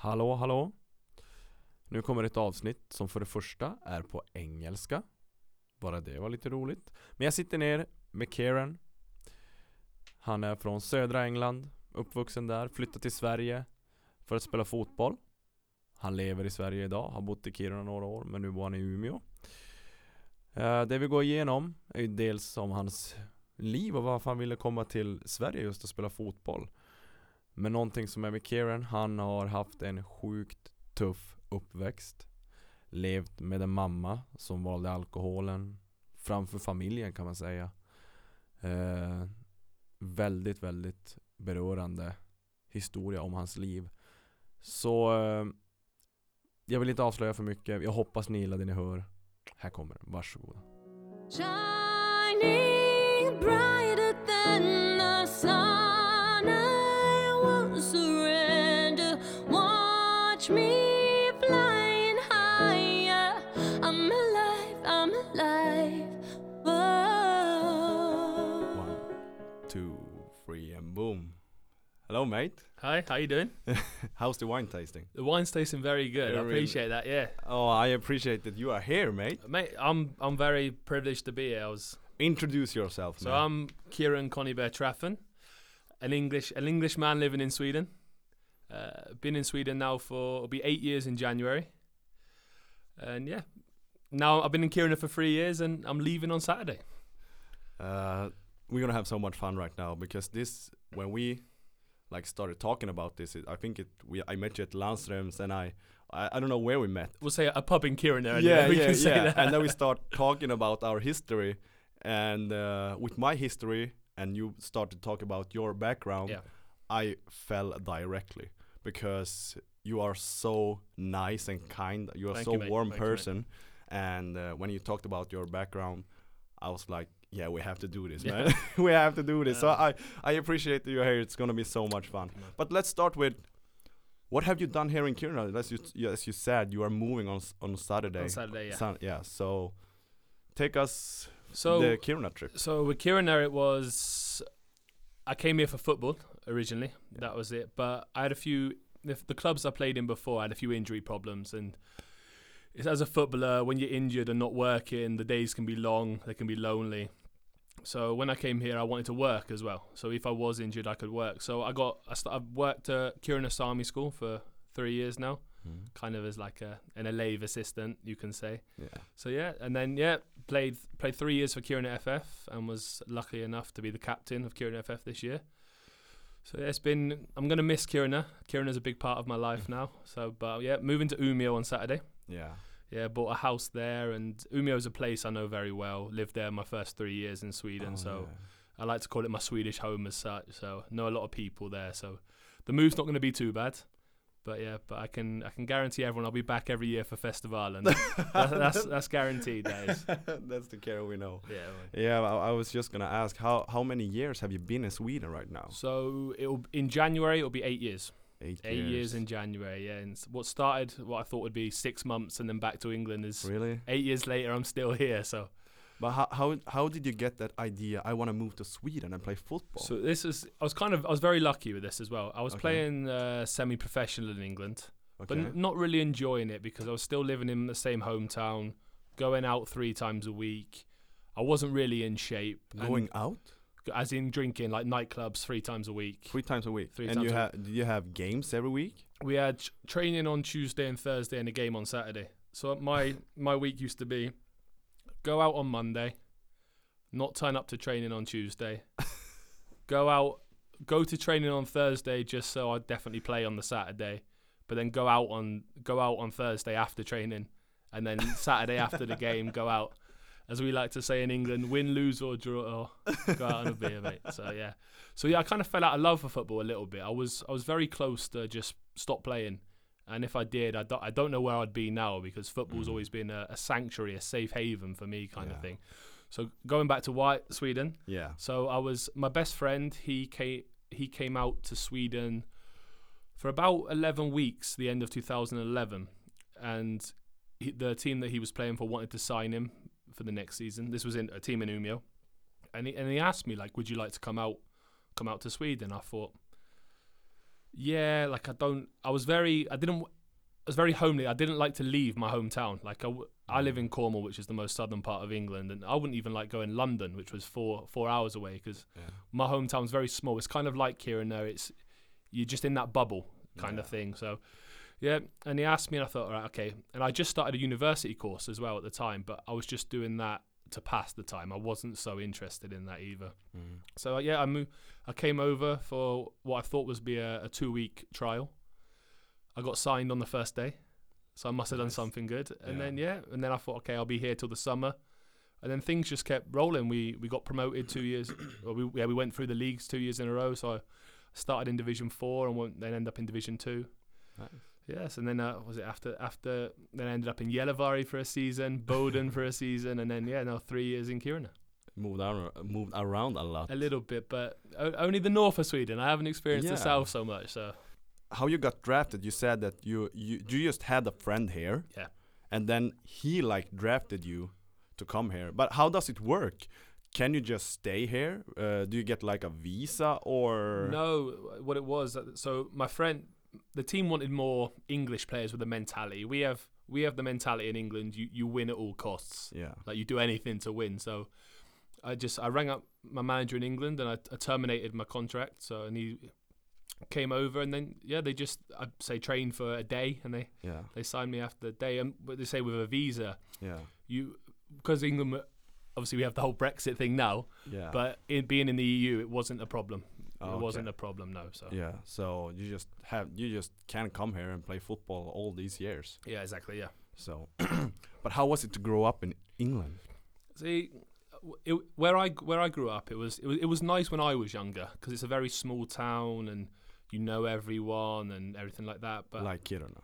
Hallå, hallå. Nu kommer ett avsnitt som för det första är på engelska. Bara det var lite roligt. Men jag sitter ner med Kieran. Han är från södra England, uppvuxen där, flyttat till Sverige för att spela fotboll. Han lever i Sverige idag, har bott i Kiruna några år, men nu bor han i Umeå. Eh, det vi går igenom är ju dels om hans liv och varför han ville komma till Sverige just och spela fotboll. Men någonting som är med Kieran, han har haft en sjukt tuff uppväxt. Levt med en mamma som valde alkoholen framför familjen kan man säga. Eh, väldigt, väldigt berörande historia om hans liv. Så eh, jag vill inte avslöja för mycket. Jag hoppas ni gillar det ni hör. Här kommer den, varsågoda. Shining brighter than the sun, Hello mate. Hi, how you doing? How's the wine tasting? The wine's tasting very good. Yeah, I appreciate that. Yeah, Oh, I appreciate that you are here, mate. mate, I'm I'm very privileged to be here. I was Introduce yourself, mate. so. I'm Kieran Conybear Traffen, an English an English man living in Sweden. Uh, been in Sweden now for it'll be eight years in January, and yeah, now I've been in Kiruna for three years, and I'm leaving on Saturday. Uh, we're gonna have so much fun right now because this when we like started talking about this, it, I think it we I met you at Landströms and I, I I don't know where we met. We'll say a pub in Kiruna. yeah, we yeah, can say yeah. that. and then we start talking about our history, and uh, with my history, and you start to talk about your background. Yeah. I fell directly because you are so nice and kind. You are Thank so you, warm Thank you, person, and uh, when you talked about your background, I was like, yeah, we have to do this, Yeah. man. we have to do this. So I I appreciate that you're here. It's gonna be so much fun. But let's start with. What have you done here in Kiruna? As you, as you said, you are moving on on Saturday. on Saturday, yeah. Sun- yeah. So, take us So the Kiruna trip. So with Kiruna, it was I came here for football originally. That was it. But I had a few the, the clubs I played in before. I had a few injury problems, and as a footballer, when you're injured and not working, the days can be long. They can be lonely. So when I came here, I wanted to work as well. So if I was injured, I could work. So I got I st- I've worked at Kiruna Sami School for three years now, mm-hmm. kind of as like a an Alave assistant, you can say. Yeah. So yeah, and then yeah, played played three years for Kiruna FF and was lucky enough to be the captain of Kiruna FF this year. So yeah, it's been I'm gonna miss Kiruna. Kiruna's a big part of my life now. So but yeah, moving to Umeå on Saturday. Yeah. Yeah, bought a house there, and Umeå is a place I know very well. Lived there my first three years in Sweden, Oh, so yeah. I like to call it my Swedish home as such. So know a lot of people there. So the move's not going to be too bad. But yeah, but I can I can guarantee everyone I'll be back every year for festival, and that's, that's that's guaranteed. That is. That's the care we know. Yeah. well. Yeah, I, I was just gonna ask how how many years have you been in Sweden right now? So it'll in January it'll be eight years. Eight, Eight years in January. Yeah. And what started what I thought would be six months and then back to England is really. eight years later. I'm still here. So But how how how did you get that idea? I want to move to Sweden and play football. so this is I was kind of I was very lucky with this as well. I was Okay. playing uh, semi-professional in England. okay. but n- not really enjoying it because I was still living in the same hometown, going out three times a week. I wasn't really in shape. Going out as in drinking, like nightclubs three times a week. three times a week, Three and times you a have you have games every week? We had training on Tuesday and Thursday and a game on Saturday. So my my week used to be go out on Monday, not turn up to training on Tuesday, go out, go to training on Thursday just so I'd definitely play on the Saturday, but then go out on go out on Thursday after training, and then Saturday after the game go out. As we like to say in England, win, lose or draw, or go out on a beer, mate. So yeah, so yeah, I kind of fell out of love for football a little bit. I was I was very close to just stop playing, and if I did, I don't I don't know where I'd be now because football's Mhm. always been a, a sanctuary, a safe haven for me, kind Yeah. of thing. So going back to White Sweden, Yeah. so I was my best friend. He came he came out to Sweden for about eleven weeks, the end of 2011, and he, the team that he was playing for wanted to sign him for the next season. This was in a team in Umeå, and he and he asked me like, "Would you like to come out, come out to Sweden?" I thought, Yeah, like I don't. I was very. I didn't. I was very homely. I didn't like to leave my hometown. Like I, I live in Cornwall, which is the most southern part of England, and I wouldn't even like going London, which was four four hours away, because Yeah. my hometown's very small. It's kind of like here and there. It's you're just in that bubble kind of thing. So, yeah. And he asked me, and I thought, all right, okay. And I just started a university course as well at the time, but I was just doing that to pass the time. I wasn't so interested in that either. Mm. So uh, yeah, I moved. I came over for what I thought was be a, a two week trial. I got signed on the first day, so I must have done something good. And Yeah. then yeah, and then I thought, okay, I'll be here till the summer. And then things just kept rolling. We we got promoted two years. well, we yeah we went through the leagues two years in a row. So I started in Division Four and went, then end up in Division Two. Nice. Yes, and then uh, was it after after then I ended up in Gällivare for a season, Boden for a season, and then yeah, now three years in Kiruna. Moved around, moved around a lot. A little bit, but only the north of Sweden. I haven't experienced Yeah. the south so much. So How you got drafted? You said that you you you just had a friend here. Yeah. And then he like drafted you to come here. But how does it work? Can you just stay here? Uh, do you get like a visa or? no, what it was. uh, So my friend, the team wanted more English players with a mentality. We have we have the mentality in England. You you win at all costs. Yeah. Like you do anything to win. So I just I rang up my manager in England and I, I terminated my contract. So and he came over and then yeah they just I'd say train for a day and they Yeah. they signed me after the day and what they say with a visa Yeah. you because England obviously we have the whole Brexit thing now Yeah. but in being in the EU it wasn't a problem Oh, it wasn't a problem no so Yeah. So you just have you just can come here and play football all these years. yeah exactly yeah So, but how was it to grow up in England? see it, where I where I grew up it was it was, it was nice when I was younger because it's a very small town and you know everyone and everything like that but like Kiruna.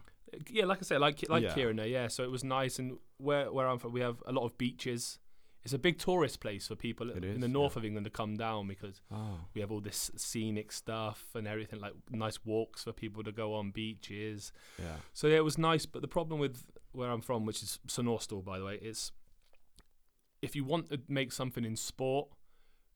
yeah, like I said, like like Yeah. Kiruna, yeah. So it was nice, and where where I'm from, we have a lot of beaches. It's a big tourist place for people It in is, the north of England to come down because Oh. we have all this scenic stuff and everything, like nice walks for people to go on beaches. Yeah. So yeah, it was nice. But the problem with where I'm from, which is St Austell, by the way, is if you want to make something in sport,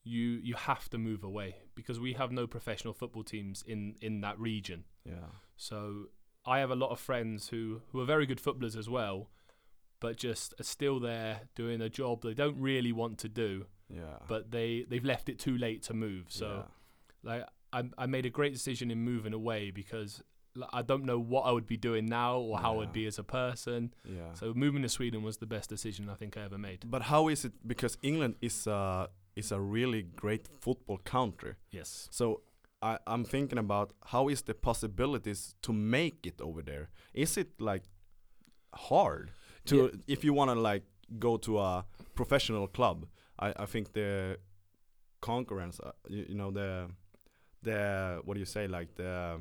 you you have to move away because we have no professional football teams in in that region. Yeah. So I have a lot of friends who who are very good footballers as well, but just are still there doing a job they don't really want to do, Yeah. but they they've left it too late to move. So yeah. like I I made a great decision in moving away because I don't know what I would be doing now or how Yeah. I'd be as a person. yeah. So moving to Sweden was the best decision I think I ever made. But how is it? Because England is a is a really great football country. Yes. So I, I'm thinking about how is the possibilities to make it over there? Is it like hard to Yeah. if you want to like go to a professional club? I, I think the concurrence, uh, you, you know the the what do you say like the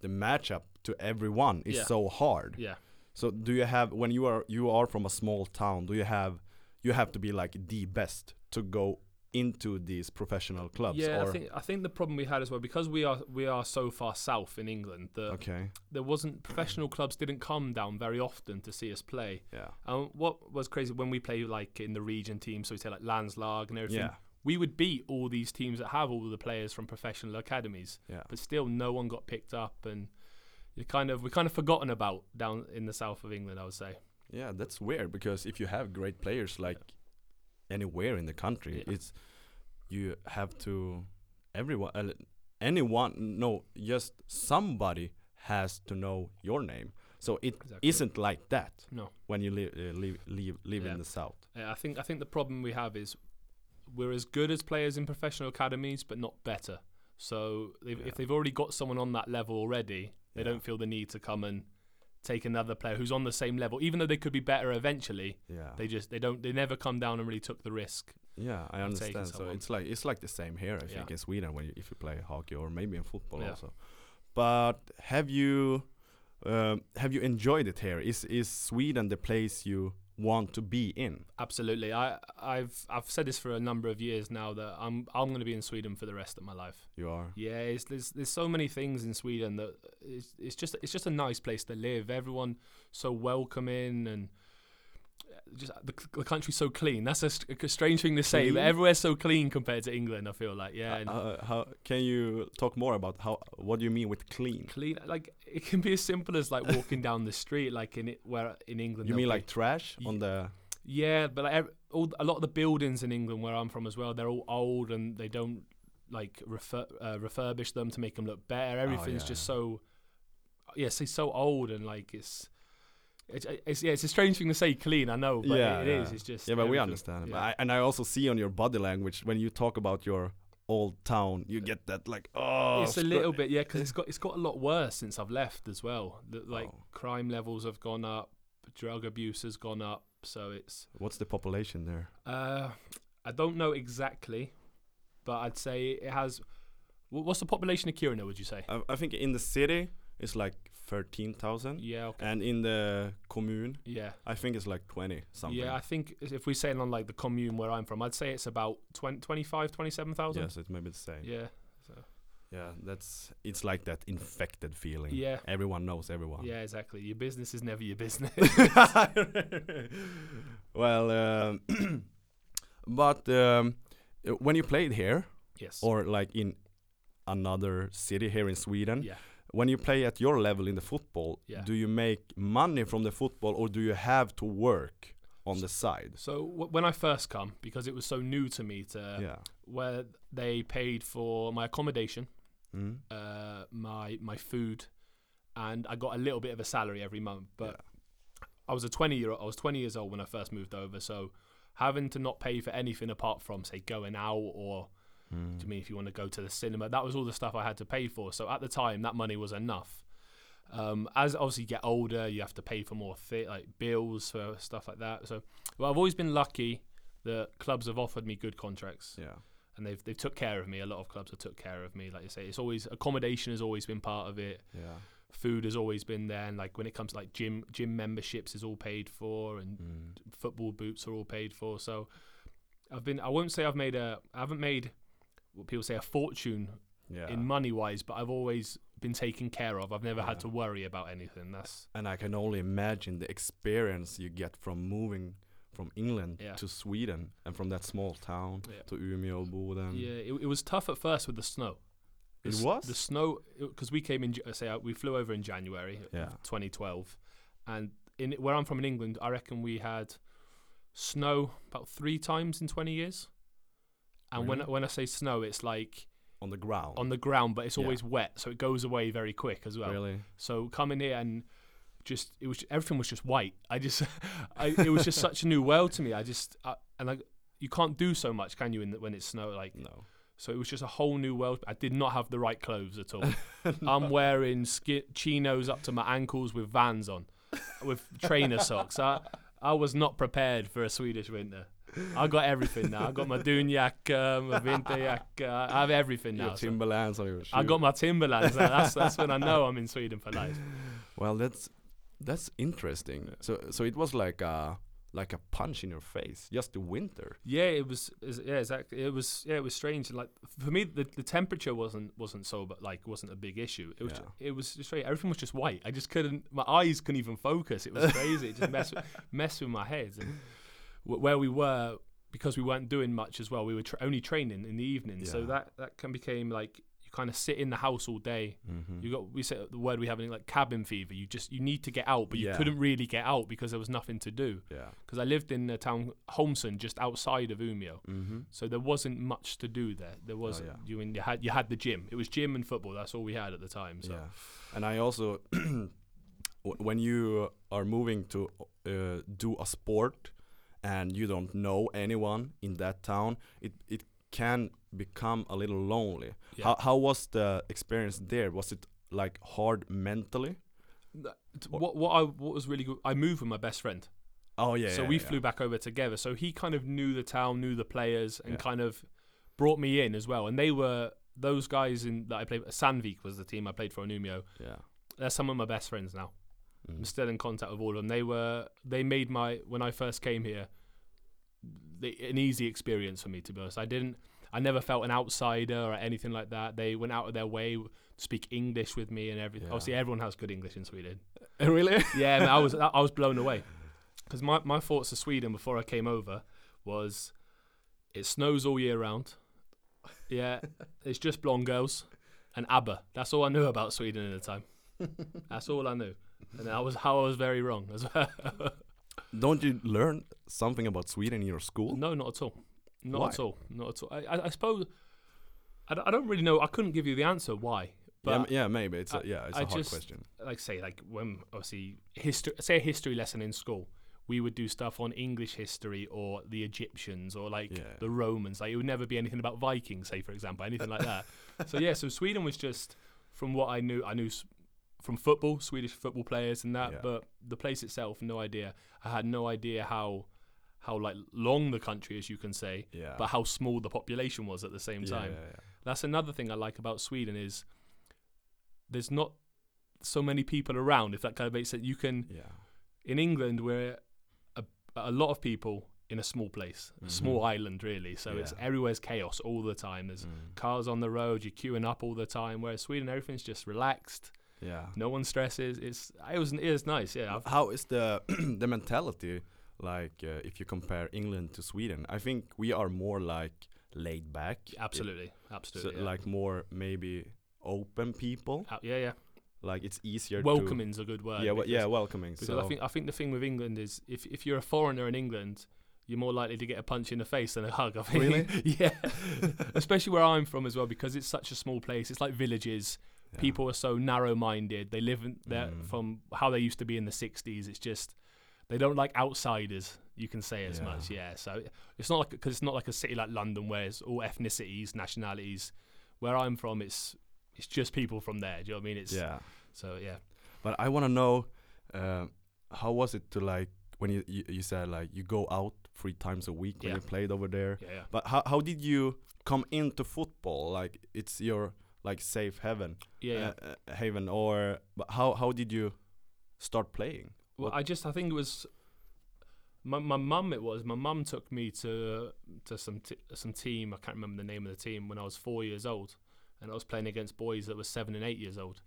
the matchup to everyone is Yeah. so hard. Yeah. So do you have when you are you are from a small town? Do you have you have to be like the best to go into these professional clubs? Yeah, I think I think the problem we had as well because we are we are so far south in England that okay, there wasn't professional clubs didn't come down very often to see us play. yeah, And what was crazy when we play like in the region team, so we say like Landslag and everything, yeah, we would beat all these teams that have all the players from professional academies, yeah, but still no one got picked up, and you kind of we kind of forgotten about down in the south of England, I would say. yeah. That's weird because if you have great players like anywhere in the country, Yeah. it's you have to everyone, uh, anyone, no, just somebody has to know your name. So it Exactly. not like that No, when you live uh, live live, live Yeah. in the south. Uh, I think I think the problem we have is we're as good as players in professional academies, but not better. So they've, Yeah. if they've already got someone on that level already, they Yeah. don't feel the need to come and take another player who's on the same level, even though they could be better eventually. Yeah, They just they don't they never come down and really took the risk. Yeah, I understand. So someone. it's like it's like the same here, I Yeah. think, in Sweden when you, if you play hockey or maybe in football Yeah. also. But have you um, have you enjoyed it here? Is is Sweden the place you want to be in? Absolutely, I I've I've said this for a number of years now that I'm I'm going to be in Sweden for the rest of my life. You are. Yeah, it's, there's there's so many things in Sweden that it's, it's just it's just a nice place to live. Everyone so welcoming and just the, the country's so clean. That's a, a strange thing to say, but Clean? everywhere's so clean compared to England. I feel like yeah. and Uh, how can you talk more about how? What do you mean with clean? clean like it can be as simple as like walking down the street like in it where in England You mean like trash on the? Yeah, but like, all, a lot of the buildings in England where I'm from as well, they're all old and they don't like refer, uh, refurbish them to make them look better. Everything's yeah, just so yeah, it's so old and like it's. It's, it's yeah, it's a strange thing to say clean. I know, but Yeah, it is. yeah. It's just Yeah, but we everything. understand. But I, and I also see on your body language when you talk about your old town, you get that like oh. it's a little bit yeah, because it's got it's got a lot worse since I've left as well. The, like Oh. crime levels have gone up, drug abuse has gone up, so it's What's the population there? Uh, I don't know exactly, but I'd say it has. What's the population of Kiruna? Would you say? I, I think in the city it's like thirteen thousand, Yeah. Okay. and in the commune Yeah. I think it's like twenty something. Yeah, I think if we're saying on like the commune where I'm from, I'd say it's about 20, 25, 27,000. yes, it may be the same. Yeah. So. Yeah, that's it's like that infected feeling. Yeah. Everyone knows everyone. Yeah, exactly. Your business is never your business. well, um, but um, when you played here, yes. or like in another city here in Sweden, yeah. When you play at your level in the football, Yeah. do you make money from the football, or do you have to work on the side? So w- when I first come, because it was so new to me, to yeah. where they paid for my accommodation, Mm. uh, my my food, and I got a little bit of a salary every month. But I was a twenty year I was twenty years old when I first moved over, so having to not pay for anything apart from say going out or Mm. to me if you want to go to the cinema, that was all the stuff I had to pay for. So at the time, that money was enough. Um, as obviously you get older, you have to pay for more thi- like bills for stuff like that. So well, I've always been lucky that clubs have offered me good contracts Yeah. and they've they've took care of me. A lot of clubs have took care of me. Like you say, it's always accommodation has always been part of it. Yeah. Food has always been there, and like when it comes to like gym gym memberships is all paid for, and Mm. football boots are all paid for. So I've been I won't say I've made a I haven't made what people say a fortune Yeah. in money wise, but I've always been taken care of. I've never had to worry about anything. That's and I can only imagine the experience you get from moving from England Yeah. to Sweden and from that small town Yeah. to Umeå, Boden. yeah. It, it was tough at first with the snow. The It was? the snow because we came in. Say uh, we flew over in January. Yeah. 2012, and in where I'm from in England, I reckon we had snow about three times in 20 years. And when Really? when I say snow, it's like On the ground. on the ground, but it's Yeah. always wet, so it goes away very quick as well. Really? So coming here and just it was everything was just white. I just I, it was just such a new world to me. I just I, and I you can't do so much, can you? In the, when it's snow, like No. so it was just a whole new world. I did not have the right clothes at all. I'm wearing ski- chinos up to my ankles with Vans on, with trainer socks. I I was not prepared for a Swedish winter. I got everything now. I got my dunjacka, uh, my vinterjacka. Uh, I have everything now. Your so- Timberlands on your I got my Timberlands now. That's that's when I know I'm in Sweden for life. Well, that's that's interesting. So so it was like a like a punch in your face. Just the winter. Yeah, it was. Yeah, exactly. It was. Yeah, it was strange. Like for me, the, the temperature wasn't wasn't so, but like wasn't a big issue. It was. Yeah. Ju- it was just straight. Everything was just white. I just couldn't. My eyes couldn't even focus. It was crazy. it just messed with, messed with my head. And where we were, because we weren't doing much as well, we were tra- only training in the evening. So that that can became like you kind of sit in the house all day. Mm-hmm. You got we said the word we have in like cabin fever. You just you need to get out, but you Yeah. couldn't really get out because there was nothing to do Yeah. because I lived in a town Holmsund, just outside of Umeå. Mm-hmm. So there wasn't much to do there. There was Oh, yeah. you and you had you had the gym. It was gym and football. That's all we had at the time. So Yeah. And I also, when you are moving to uh, do a sport and you don't know anyone in that town, it it can become a little lonely. Yeah. How how was the experience there? Was it like hard mentally? What what I what was really good. I moved with my best friend. Oh yeah. so we flew back over together. So he kind of knew the town, knew the players, and Yeah. kind of brought me in as well. And they were those guys in that I played. Sandvik was the team I played for in Umeå. Yeah. They're some of my best friends now. I'm Mm. still in contact with all of them. They were they made my when I first came here, they, an easy experience for me to be honest. I didn't. I never felt an outsider or anything like that. They went out of their way to speak English with me and everything. Yeah. Obviously, everyone has good English in Sweden. really? Yeah, man, I was I was blown away. because my my thoughts of Sweden before I came over was it snows all year round. Yeah, it's just blonde girls and ABBA. That's all I knew about Sweden at the time. That's all I knew, and that was how I was very wrong as well. Don't you learn something about Sweden in your school? no, not at all. Not Why? at all. Not at all. I, I, I suppose I don't, really know. I couldn't give you the answer why, but yeah, yeah, maybe it's a, I- yeah, it's I a hard just- question. like say like when obviously history say a history lesson in school we would do stuff on english history or the egyptians or like Yeah. the romans like it would never be anything about vikings say for example anything like that so yeah so sweden was just from what i knew i knew from football swedish football players and that Yeah. but the place itself no idea i had no idea how how like long the country as you can say Yeah, but how small the population was at the same time yeah, yeah. that's another thing I like about Sweden is there's not so many people around. If that kind of makes sense, you can yeah. in England we're a, a lot of people in a small place, a small island really. So it's Mm-hmm. Everywhere's chaos all the time. There's Mm. cars on the road, you're queuing up all the time. Whereas Sweden, everything's just relaxed. Yeah. No one stresses. It's it was it was nice. Yeah, I've, How is the the mentality like uh, if you compare England to Sweden? I think we are more like laid back. absolutely, It- so absolutely. yeah. like more maybe open people. Uh, yeah, yeah. Like it's easier to Welcoming's a good word. yeah, well, yeah, because- welcoming. Because so I think I think the thing with England is if if you're a foreigner in England, you're more likely to get a punch in the face than a hug. I think. Really? yeah. Especially where I'm from as well, because it's such a small place. It's like villages. Yeah. People are so narrow-minded. They live in there Mm. from how they used to be in the '60s. It's just they don't like outsiders. You can say as Yeah. much. Yeah. So it's not like because it's not like a city like London where it's all ethnicities, nationalities. Where I'm from, it's it's just people from there. Do you know what I mean? It's yeah. so yeah. But I want to know uh, how was it to like when you, you you said like you go out three times a week when Yeah. you played over there. Yeah, yeah. But how how did you come into football? Like it's your like safe heaven, Yeah, yeah. uh, uh, haven, or but how how did you start playing? Well, What- I just I think it was my my mum. It was my mum took me to to some some team. I can't remember the name of the team when I was four years old, and I was playing against boys that were seven and eight years old.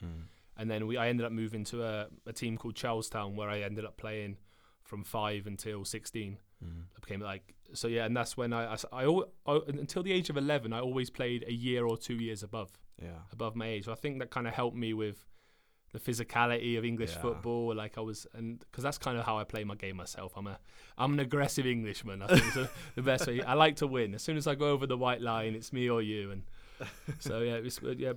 And then we I ended up moving to a, a team called Charlestown where I ended up playing from five until sixteen. I became like so yeah, and that's when I I, I I- until the age of eleven I always played a year or two years above Yeah. above my age. So I think that kind of helped me with the physicality of English Yeah. football. Like I was, and because that's kind of how I play my game myself. I'm a, I'm an aggressive Englishman. I think is the, best way. I like to win. As soon as I go over the white line, it's me or you. And so yeah, it was yeah.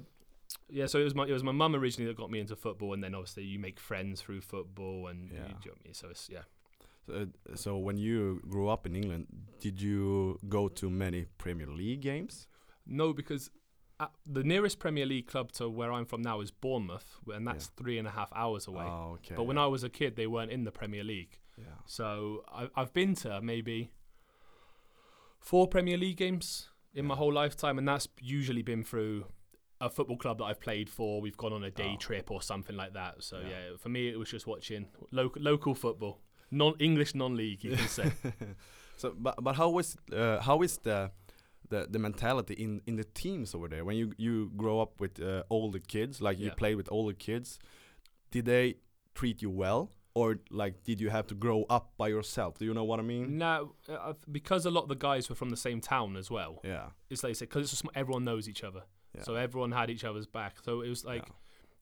Yeah, so it was my it was my mum originally that got me into football, and then obviously you make friends through football, and you, Yeah. you know I mean? So it's yeah, So, uh, so when you grew up in England, did you go to many Premier League games? no, because uh, the nearest Premier League club to where I'm from now is Bournemouth, and that's three and a half hours away. Oh, okay. But when I was a kid, they weren't in the Premier League. yeah. So I, I've been to maybe four Premier League games in my whole lifetime, and that's usually been through a football club that I've played for. We've gone on a day Oh. trip or something like that. So Yeah. yeah. for me, it was just watching local local football, non English non league. You can say. so, but but how was uh, how is the the the mentality in in the teams over there when you you grow up with uh, older kids like you Yeah. play with older kids? Did they treat you well, or like did you have to grow up by yourself? Do you know what I mean? now, uh, because a lot of the guys were from the same town as well. Yeah. It's like because it's everyone knows each other. Yeah. So everyone had each other's back. So it was like Yeah.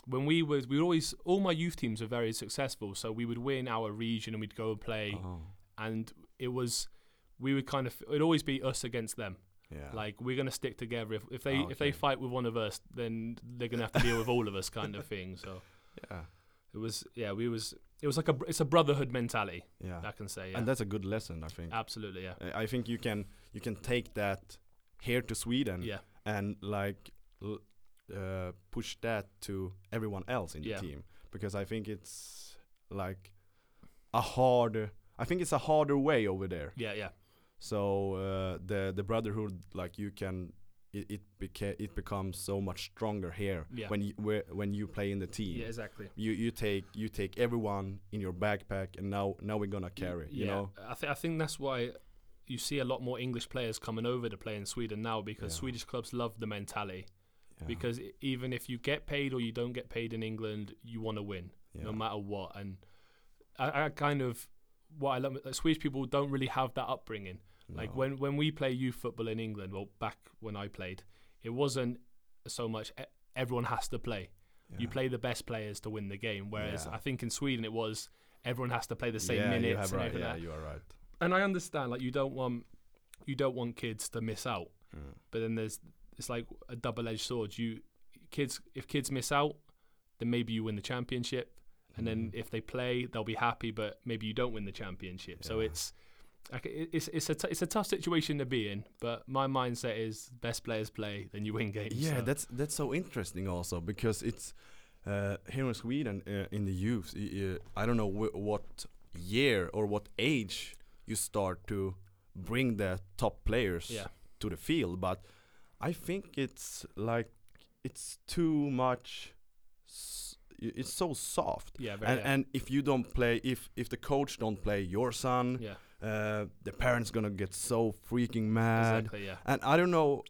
when we was we always all my youth teams were very successful. So we would win our region and we'd go and play, Oh, and it was we would kind of it'd always be us against them. Yeah. Like we're gonna stick together. If if they Oh, if they fight with one of us, then they're gonna have to deal with all of us, kind of thing. So yeah. it was yeah we was it was like a it's a brotherhood mentality. Yeah. I can say yeah. And that's a good lesson, I think. Absolutely yeah I think you can you can take that here to Sweden yeah and like l- uh, push that to everyone else in the Yeah. team because I think it's like a harder. I think it's a harder way over there. yeah yeah So uh, the the brotherhood, like you can, it it, beca- it becomes so much stronger here Yeah. when you where, when you play in the team. yeah exactly. You you take you take everyone in your backpack, and now now we're gonna carry. You know. I think I think that's why you see a lot more English players coming over to play in Sweden now because Yeah. Swedish clubs love the mentality. Yeah. Because even if you get paid or you don't get paid in England, you want to win yeah. no matter what. And I, I kind of what I love, like, Swedish people don't really have that upbringing. Like when when we play youth football in England, well, back when I played, it wasn't so much everyone has to play. You play the best players to win the game. Whereas Yeah. I think in Sweden it was everyone has to play the same yeah, minutes You right. Yeah, that. you are right. And I understand like you don't want you don't want kids to miss out. Mm. But then there's it's like a double edged sword. You kids if kids miss out, then maybe you win the championship. And then Mhm. if they play, they'll be happy, but maybe you don't win the championship. So it's like it's it's a t- it's a tough situation to be in. But my mindset is best players play, then you win games. Yeah, so. that's that's so interesting also because it's uh, here in Sweden uh, in the youth. I don't know wh- what year or what age you start to bring the top players yeah, to the field, but I think it's like it's too much. It's so soft. yeah, very, And, yeah. and if you don't play, if if the coach don't play your son, yeah, uh, the parents gonna get so freaking mad. exactly, yeah. And I don't know,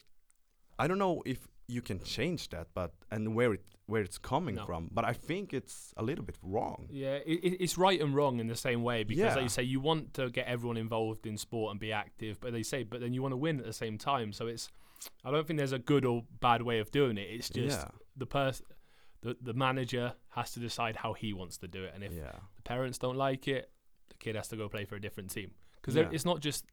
I don't know if you can change that, but and where it where it's coming No. from. But I think it's a little bit wrong. Yeah, it, it- it's right and wrong in the same way because, like you say, you want to get everyone involved in sport and be active, but they say, but then you want to win at the same time. So it's, I don't think there's a good or bad way of doing it. It's just yeah, the person, the the manager has to decide how he wants to do it, and if yeah, the parents don't like it, the kid has to go play for a different team because Yeah. it's not just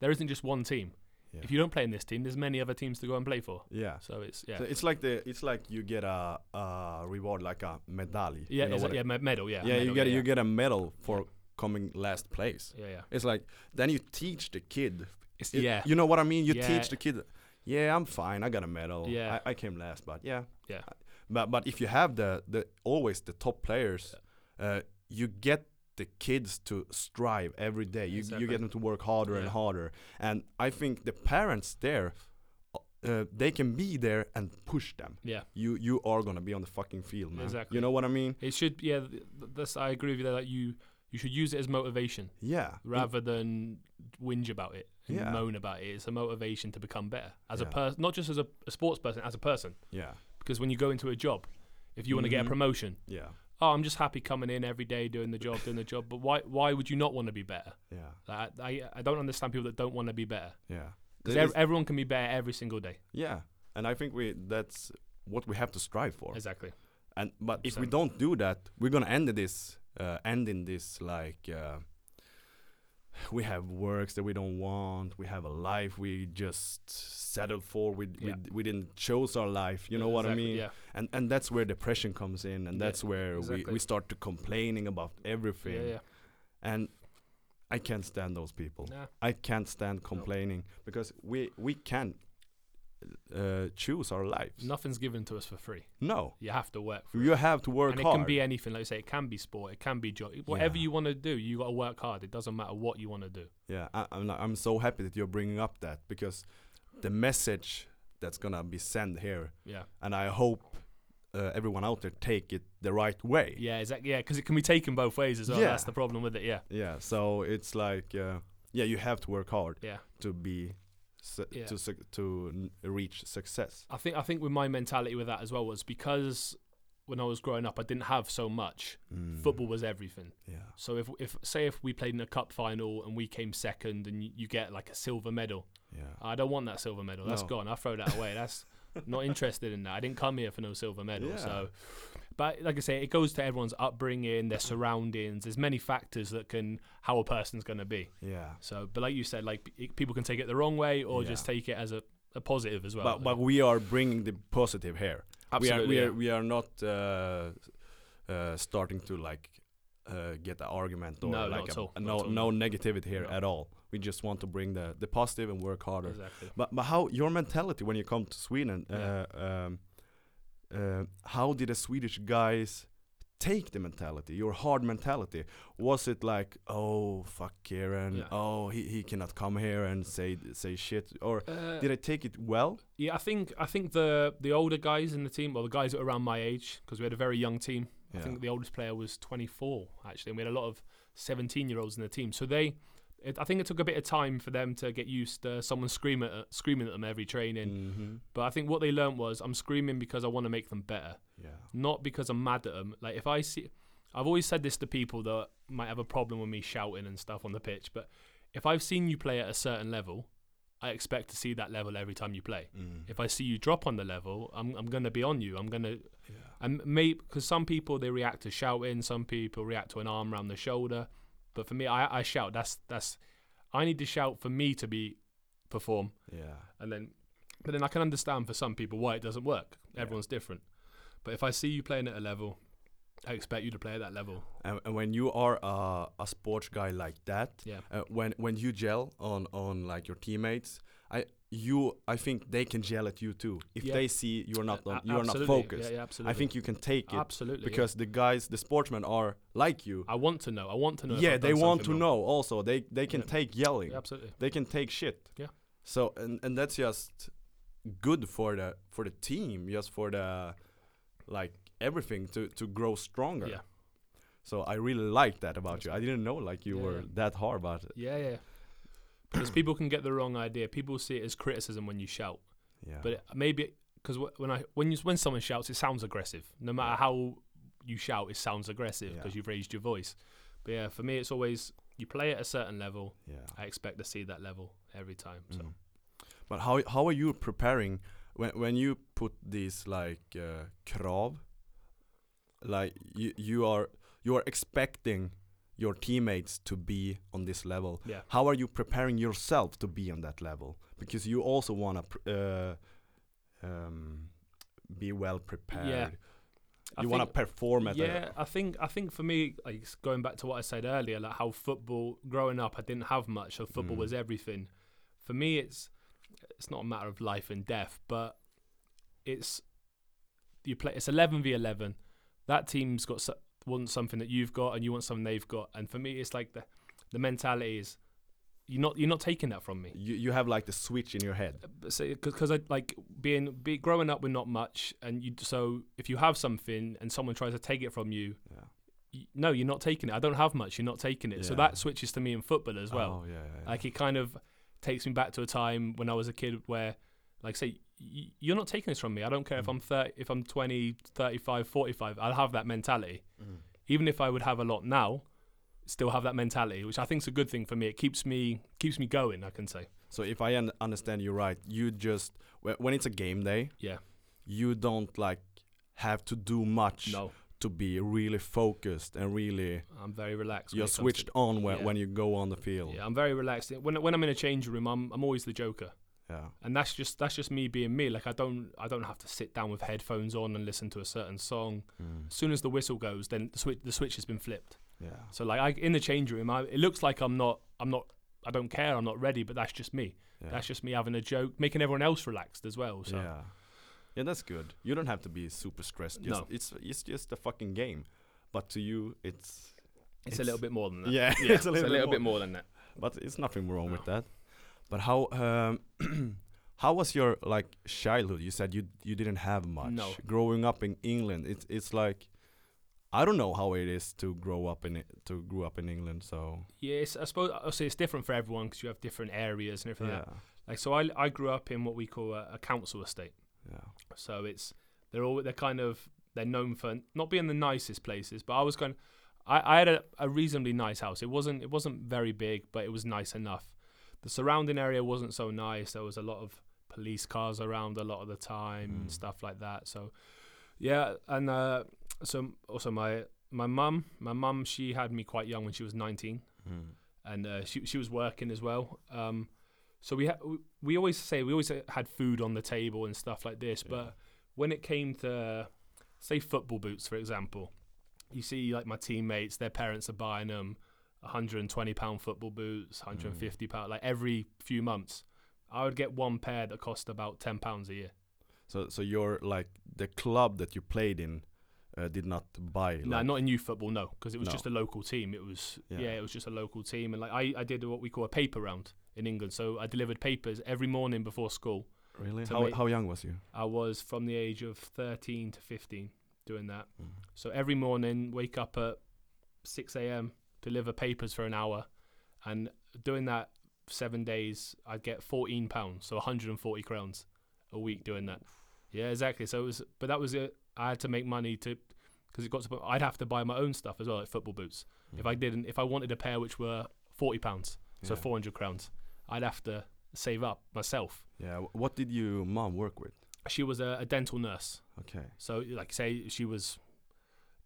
there isn't just one team. yeah. If you don't play in this team, there's many other teams to go and play for. yeah. So it's yeah, So it's like the it's like you get a, a reward like a medal. yeah, you know it's what a- I- yeah, me- medal, yeah, yeah. medal, you get yeah, you get a medal for coming last place. yeah, yeah. It's like then you teach the kid. It's, It- yeah, You know what I mean? You Yeah. teach the kid. Yeah, I'm fine. I got a medal. Yeah. I, I came last, but yeah. Yeah. But but if you have the the always the top players, uh, you get the kids to strive every day. You Exactly. you get them to work harder and harder. And I think the parents there, uh, they can be there and push them. yeah. You you are gonna be on the fucking field, man. Exactly. You know what I mean? It should, yeah. th- th- This I agree with you. That you you should use it as motivation Yeah. rather than whinge about it and Yeah. moan about it. It's a motivation to become better as a person, not just as a, a sports person, as a person. Yeah. Because when you go into a job, if you want to get a Mhm. promotion, Yeah. oh, I'm just happy coming in every day doing the job, doing the job. But why why would you not want to be better? Yeah. Like, I I don't understand people that don't want to be better. Yeah. Because There is- everyone can be better every single day. yeah. And I think we that's what we have to strive for. Exactly. And but if we 100%. don't do that, we're gonna end this uh, end in this like uh, we have works that we don't want. We have a life we just settled for. We Yeah. we, we didn't chose our life. You know what I mean? Yeah. And and that's where depression comes in, and Yeah, that's where we, exactly. we start to complaining about everything. Yeah. Yeah. And I can't stand those people. Nah. I can't stand complaining because we we can't uh, choose our lives. Nothing's given to us for free. No, You have to work for it. you have to work and it hard. can be anything. Like I say, it can be sport, it can be job, whatever Yeah. you want to do. You got to work hard. It doesn't matter what you want to do. yeah, I, I'm not- I'm so happy that you're bringing up that because the message that's gonna be sent here, Yeah, and I hope uh, everyone out there take it the right way. yeah, exactly. Yeah, because it can be taken both ways as well. Yeah. That's the problem with it. Yeah, Yeah, so it's like uh, yeah, you have to work hard yeah. to be su- Yeah. to su- to reach success. I think I think with my mentality with that as well was because when I was growing up, I didn't have so much. Mm. Football was everything. Yeah. So if if say if we played in a cup final and we came second and you, you get like a silver medal, Yeah. I don't want that silver medal. That's No. gone. I throw that away. That's not interested in that. I didn't come here for no silver medal. Yeah. So, but like I say, it goes to everyone's upbringing, their surroundings. There's many factors that can how a person's going to be. Yeah. So, but like you said, like people can take it the wrong way or Yeah. just take it as a, a positive as well. but but we are bringing the positive here. Absolutely, we are we yeah. are we are not uh, uh, starting to like uh, get an argument or No, like a, all, a not no no negativity here No. at all. We just want to bring the the positive and work harder. exactly. But but how your mentality when you come to Sweden? Yeah. Uh, um, uh, how did the Swedish guys take the mentality, your hard mentality? Was it like, oh fuck Kieran, Yeah. oh he, he cannot come here and say say shit, or Uh, did I take it well? yeah, I think I think the the older guys in the team, or the guys around my age, because we had a very young team. I think the oldest player was 24 actually, and we had a lot of 17 year olds in the team. So they, it, I think it took a bit of time for them to get used to someone screaming at screaming at them every training. Mm-hmm. But I think what they learned was I'm screaming because I want to make them better, Yeah. not because I'm mad at them. Like if I see, I've always said this to people that might have a problem with me shouting and stuff on the pitch, but if I've seen you play at a certain level, I expect to see that level every time you play. Mm. If I see you drop on the level, I'm I'm gonna be on you. I'm gonna Yeah. and maybe because some people they react to shouting, some people react to an arm around the shoulder, but for me, I, I shout. That's that's I need to shout for me to be perform, Yeah. and then but then I can understand for some people why it doesn't work. Everyone's different, but if I see you playing at a level, I expect you to play at that level. And, and when you are a, a sports guy like that, Yeah. uh, when when you gel on on like your teammates, I you I think they can gel at you too. If Yeah. they see you're not on, you're not focused, Yeah, yeah, absolutely. I think you can take it absolutely yeah. because the guys, the sportsmen are like you. I want to know. I want to know. yeah, they want to wrong. know. Also, they they can Yeah. take yelling. Yeah, absolutely. They can take shit. Yeah. So and and that's just good for the for the team, just for the like everything to to grow stronger. Yeah. So I really like that about you. I didn't know like you Yeah, were yeah. that hard about it. Yeah, yeah. Because people can get the wrong idea. People see it as criticism when you shout, Yeah. but it, maybe because when I when you when someone shouts, it sounds aggressive. No matter Yeah. how you shout, it sounds aggressive Yeah. because you've raised your voice. But yeah, for me, it's always you play at a certain level. yeah. I expect to see that level every time. So Mm. But how how are you preparing when when you put these like uh, krav? Like you you are you are expecting your teammates to be on this level. yeah, How are you preparing yourself to be on that level? Because you also want to pr- uh, um, be well prepared. I You want to perform at yeah, I think I think for me, like going back to what I said earlier, like how football growing up, I didn't have much, so football Mm. was everything. For me, it's it's not a matter of life and death, but it's you play. It's eleven v eleven. That team's got so, wants something that you've got, and you want something they've got. And for me, it's like the the mentality is you're not you're not taking that from me. you you have like the switch in your head. Uh, because I like being be growing up with not much, and you so if you have something and someone tries to take it from you, Yeah. y- no, you're not taking it. I don't have much. You're not taking it. So that switches to me in football as well. Oh, yeah, yeah, yeah. Like it kind of takes me back to a time when I was a kid where, like, say, you're not taking this from me. I don't care if Mm. I'm 30, if I'm 20, 35, 45. I'll have that mentality. Mm. Even if I would have a lot now, still have that mentality, which I think is a good thing for me. It keeps me keeps me going. I can say. So if I un- understand you right, you just when it's a game day, Yeah. you don't like have to do much No, to be really focused and really I'm very relaxed. you're it comes to- switched on when, yeah. when you go on the field. Yeah, I'm very relaxed. When when I'm in a change room, I'm I'm always the joker. Yeah. and that's just that's just me being me. Like I don't I don't have to sit down with headphones on and listen to a certain song. Mm. As soon as the whistle goes, then the switch the switch has been flipped. Yeah. So like I in the change room, I, it looks like I'm not I'm not I don't care. I'm not ready, but that's just me. Yeah. That's just me having a joke, making everyone else relaxed as well. So Yeah. Yeah, that's good. You don't have to be super stressed. Just, No. It's it's just a fucking game. But to you it's it's, a little bit more than that. Yeah, yeah it's a little, bit, more. more than that. But it's nothing wrong with that. But how um how was your like childhood? You said you you didn't have much. No. Growing up in England, it's it's like I don't know how it is to grow up in it, to grow up in England. So Yes, I suppose I'll say it's different for everyone because you have different areas and everything. yeah, Like, like so, I I grew up in what we call a, a council estate. yeah, So it's they're all they're kind of they're known for not being the nicest places, but I was going. I, I had a, a reasonably nice house. It wasn't it wasn't very big, but it was nice enough. The surrounding area wasn't so nice. There was a lot of police cars around a lot of the time Mm. and stuff like that. So yeah, and uh, so also my my mum, my mum, she had me quite young when she was nineteen Mm. and uh, she she was working as well. Um, so we ha- we- we always say we always had food on the table and stuff like this. Yeah. But when it came to say football boots, for example, you see like my teammates, their parents are buying them 120 pound football boots, 150 pound like every few months. I would get one pair that cost about 10 pounds a year. So so you're like the club that you played in uh, did not buy. no, not in youth football, no, because it was No. just a local team. It was Yeah. yeah. it was just a local team, and like I, I did what we call a paper round in England. So I delivered papers every morning before school. really. How make- how young was you? I was from the age of 13 to 15 doing that. Mm. So every morning, wake up at 6 a.m., deliver papers for an hour, and doing that seven days, I'd get 14 pounds, so 140 crowns a week doing that. Yeah, exactly. So it was, but that was it. I had to make money to, because it got to I'd have to buy my own stuff as well, like football boots. Hmm. If I didn't, if I wanted a pair which were forty pounds, so Yeah. four hundred crowns, I'd have to save up myself. Yeah. What did you mom work with? She was a, a dental nurse, Okay. so like say she was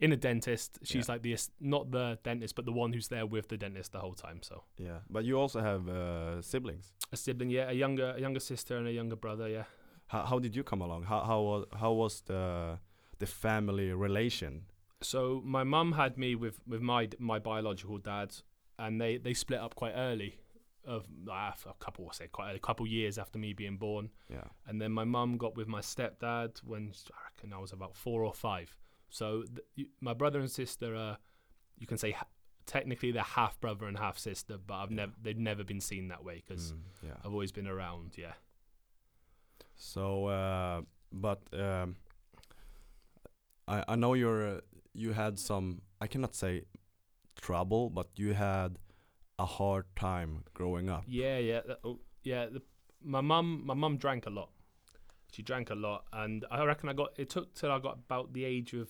in a dentist. She's Yeah. like the not the dentist, but the one who's there with the dentist the whole time. So Yeah. But you also have uh, siblings. a sibling, yeah, a younger a younger sister and a younger brother, yeah. How, how did you come along? How how was how was the the family relation? So my mum had me with with my my biological dad, and they they split up quite early, of ah, a couple I say quite early, a couple years after me being born, Yeah. and then my mum got with my stepdad when I reckon I was about four or five. So th- my brother and sister are, you can say. Ha- Technically, they're half brother and half sister, but I've Yeah. never they've never been seen that way because Mm, yeah. I've always been around. Yeah, So, uh, but um, I I know you're uh, you had some I cannot say trouble, but you had a hard time growing up. Yeah, yeah, that- oh, yeah. The, my mum, my mum drank a lot. She drank a lot, and I reckon I got. It took till I got about the age of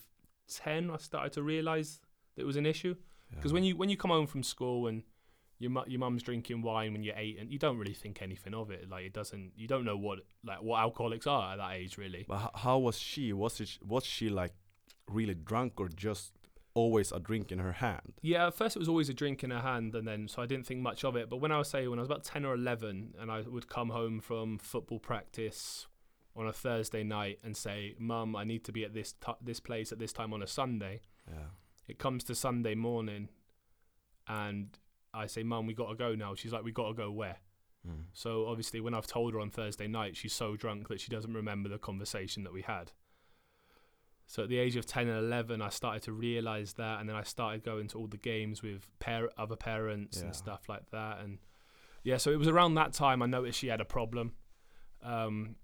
ten. I started to realise that it was an issue. Because when you when you come home from school and your mu- your mum's drinking wine when you're eight, and you don't really think anything of it. Like it doesn't. You don't know what like what alcoholics are at that age, really. But how, how was she? Was it was she like really drunk or just always a drink in her hand? Yeah, at first it was always a drink in her hand, and then so I didn't think much of it. But when I was say when I was about ten or eleven, and I would come home from football practice on a Thursday night and say, "Mum, I need to be at this t- this place at this time on a Sunday." Yeah. It comes to Sunday morning, and I say, "Mum, we got to go now." She's like, "We got to go where?" Mm. So obviously, when I've told her on Thursday night, she's so drunk that she doesn't remember the conversation that we had. So at the age of ten and eleven, I started to realise that, and then I started going to all the games with par- other parents Yeah. and stuff like that. And yeah, so it was around that time I noticed she had a problem. Um,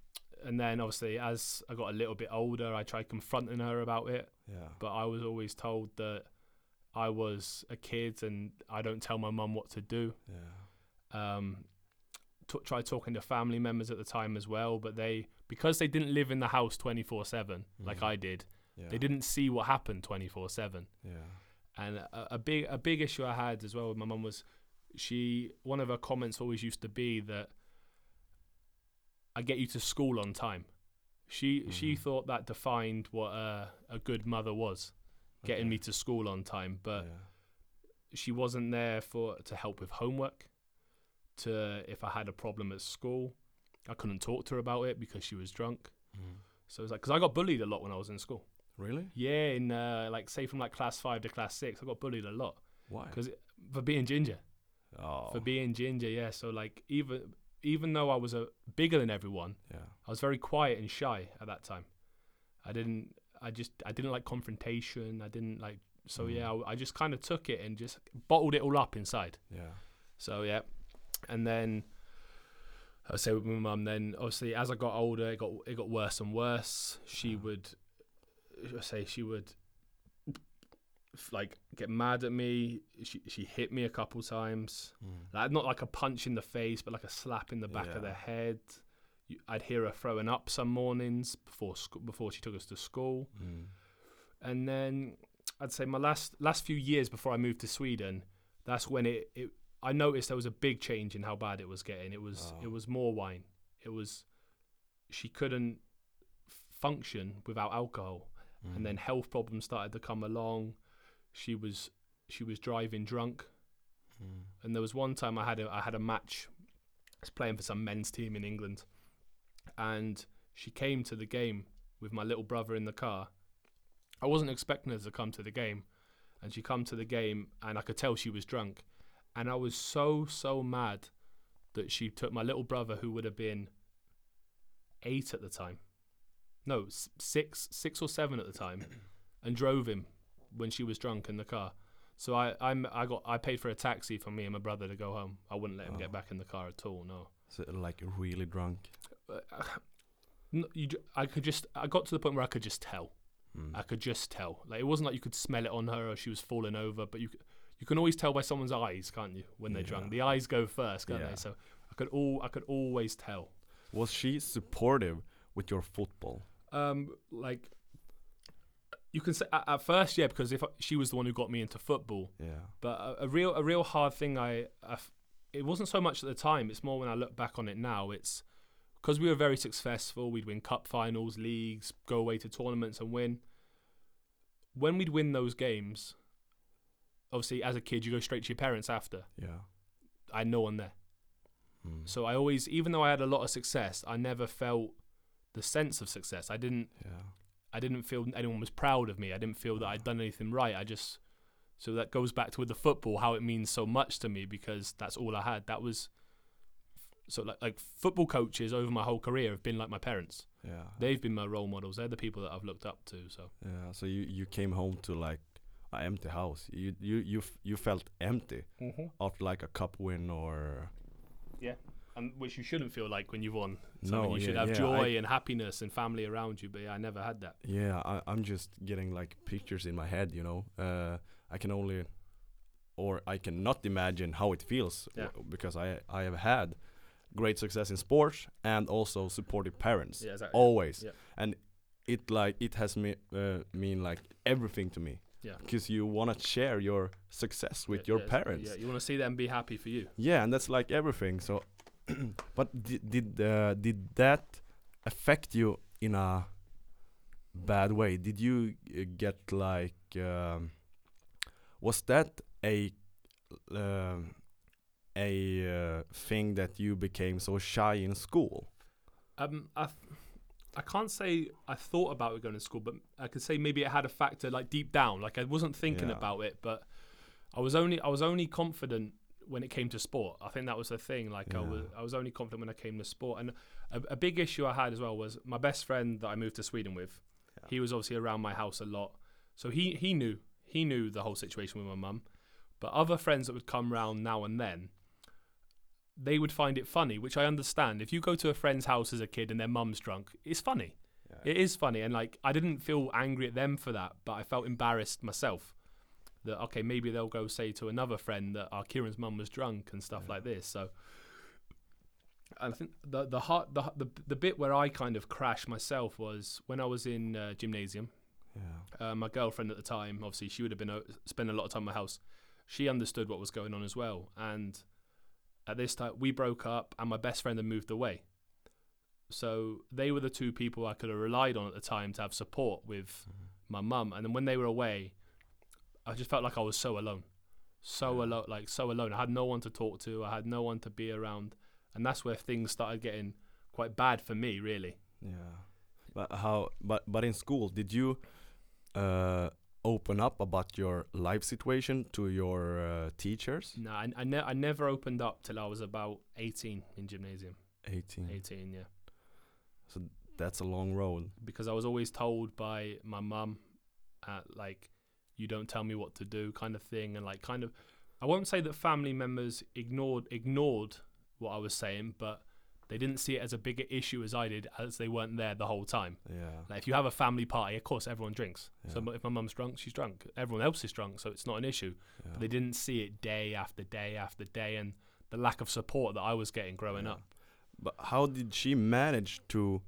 and then obviously, as I got a little bit older, I tried confronting her about it, Yeah. but I was always told that I was a kid and I don't tell my mum what to do Yeah. um, t- tried talking to family members at the time as well, but they because they didn't live in the house twenty four seven like Mhm. I did, Yeah. they didn't see what happened twenty four seven. Yeah. And a, a big a big issue I had as well with my mum was she one of her comments always used to be that I get you to school on time. She she Mhm. thought that defined what a, a good mother was, getting Okay. me to school on time, but yeah. she wasn't there for to help with homework to if i had a problem at school i couldn't talk to her about it because she was drunk Mm. so it's like because i got bullied a lot when i was in school Really? yeah in uh, like say from like class 5 to class 6 i got bullied a lot Why? because for being ginger oh. for being ginger yeah so like even even though i was a bigger than everyone yeah. i was very quiet and shy at that time i didn't i just i didn't like confrontation i didn't like so Mm. yeah I, I just kind of took it and just bottled it all up inside Yeah. So yeah, and then I say with my mum. Then obviously, as I got older, it got it got worse and worse. She Yeah. would I say she would like get mad at me. She she hit me a couple times. Mm. Like not like a punch in the face, but like a slap in the back of the head. You- I'd hear her throwing up some mornings before school, before she took us to school Mm. and then I'd say my last last few years before I moved to Sweden, that's when it, it I noticed there was a big change in how bad it was getting. It was Oh. it was more wine. It was she couldn't function without alcohol, Mm. and then health problems started to come along. She was she was driving drunk, Mm. and there was one time I had a I had a match. I was playing for some men's team in England, and she came to the game with my little brother in the car. I wasn't expecting her to come to the game, and she come to the game, and I could tell she was drunk, and I was so so mad that she took my little brother, who would have been eight at the time, no six six or seven at the time, and drove him when she was drunk in the car. So I I'm I got I paid for a taxi for me and my brother to go home. I wouldn't let him Oh. get back in the car at all. No. So like really drunk. Uh, you, I could just I got to the point where I could just tell. Mm. I could just tell. Like it wasn't like you could smell it on her or she was falling over, but you you can always tell by someone's eyes, can't you? When they're drunk, the eyes go first, can't Yeah. they? So I could all I could always tell. Was she supportive with your football? Um, like you can say at, at first, yeah, because if I, she was the one who got me into football, Yeah. but a, a real a real hard thing I, it wasn't so much at the time. It's more when I look back on it now. It's because we were very successful. We'd win cup finals, leagues, go away to tournaments and win. When we'd win those games, obviously as a kid you go straight to your parents after. Yeah. I had no one there. Mm. So I always, even though I had a lot of success, I never felt the sense of success. I didn't, yeah. I didn't feel anyone was proud of me. I didn't feel that I'd done anything right. I just, so that goes back to with the football, how it means so much to me because that's all I had. That was, so like like football coaches over my whole career have been like my parents. Yeah. They've been my role models. They're the people that I've looked up to. So Yeah. So you you came home to like an empty house. You you you f- you felt empty mm-hmm. after like a cup win or and which you shouldn't feel like when you've won. No, Something you should have yeah, joy I- and happiness and family around you. But yeah, I never had that. yeah. I, I'm just getting like pictures in my head. You know. Uh, I can only or I cannot imagine how it feels Yeah. w- because I I have had great success in sports and also supportive parents Yeah, exactly. always Yeah. and it like it has me uh, mean like everything to me Yeah. because you want to share your success with Yeah, your yeah, parents Yeah, you want to see them be happy for you. Yeah, and that's like everything. So, but did did uh, did that affect you in a bad way? Did you uh, get like um, was that a um a uh, thing that you became so shy in school? Um, I, I can't say I thought about it going to school, but I could say maybe it had a factor like deep down. Like I wasn't thinking Yeah. about it, but I was only I was only confident when it came to sport. I think that was the thing. Like I was I was only confident when I came to sport, and a, a big issue I had as well was my best friend that I moved to Sweden with. Yeah. He was obviously around my house a lot, so he he knew he knew the whole situation with my mum. But other friends that would come round now and then, they would find it funny, which I understand. If you go to a friend's house as a kid and their mum's drunk, it's funny. It is funny, and like I didn't feel angry at them for that, but I felt embarrassed myself. That okay, maybe they'll go say to another friend that our Kieran's mum was drunk and stuff Yeah. like this. So, I think the the heart the, the the bit where I kind of crashed myself was when I was in uh, gymnasium. Yeah. Uh, my girlfriend at the time, obviously, she would have been uh, spending a lot of time in my house. She understood what was going on as well, and at this time we broke up, and my best friend had moved away. So they were the two people I could have relied on at the time to have support with my mum. And then when they were away, I just felt like I was so alone, so alone, like so alone. I had no one to talk to. I had no one to be around, and that's where things started getting quite bad for me, really. Yeah. But how? But but in school, did you uh, open up about your life situation to your uh, teachers? No, I, I, ne- I never opened up till I was about 18 in gymnasium. 18. 18, yeah. So that's a long road. Because I was always told by my mum, uh, like, you don't tell me what to do, kind of thing, and like, kind of, I won't say that family members ignored ignored what I was saying, but they didn't see it as a bigger issue as I did, as they weren't there the whole time. Yeah. Like, if you have a family party, of course everyone drinks. So if my mum's drunk, she's drunk. Everyone else is drunk, so it's not an issue. yeah. But they didn't see it day after day after day, and the lack of support that I was getting growing Yeah. up. But how did she manage to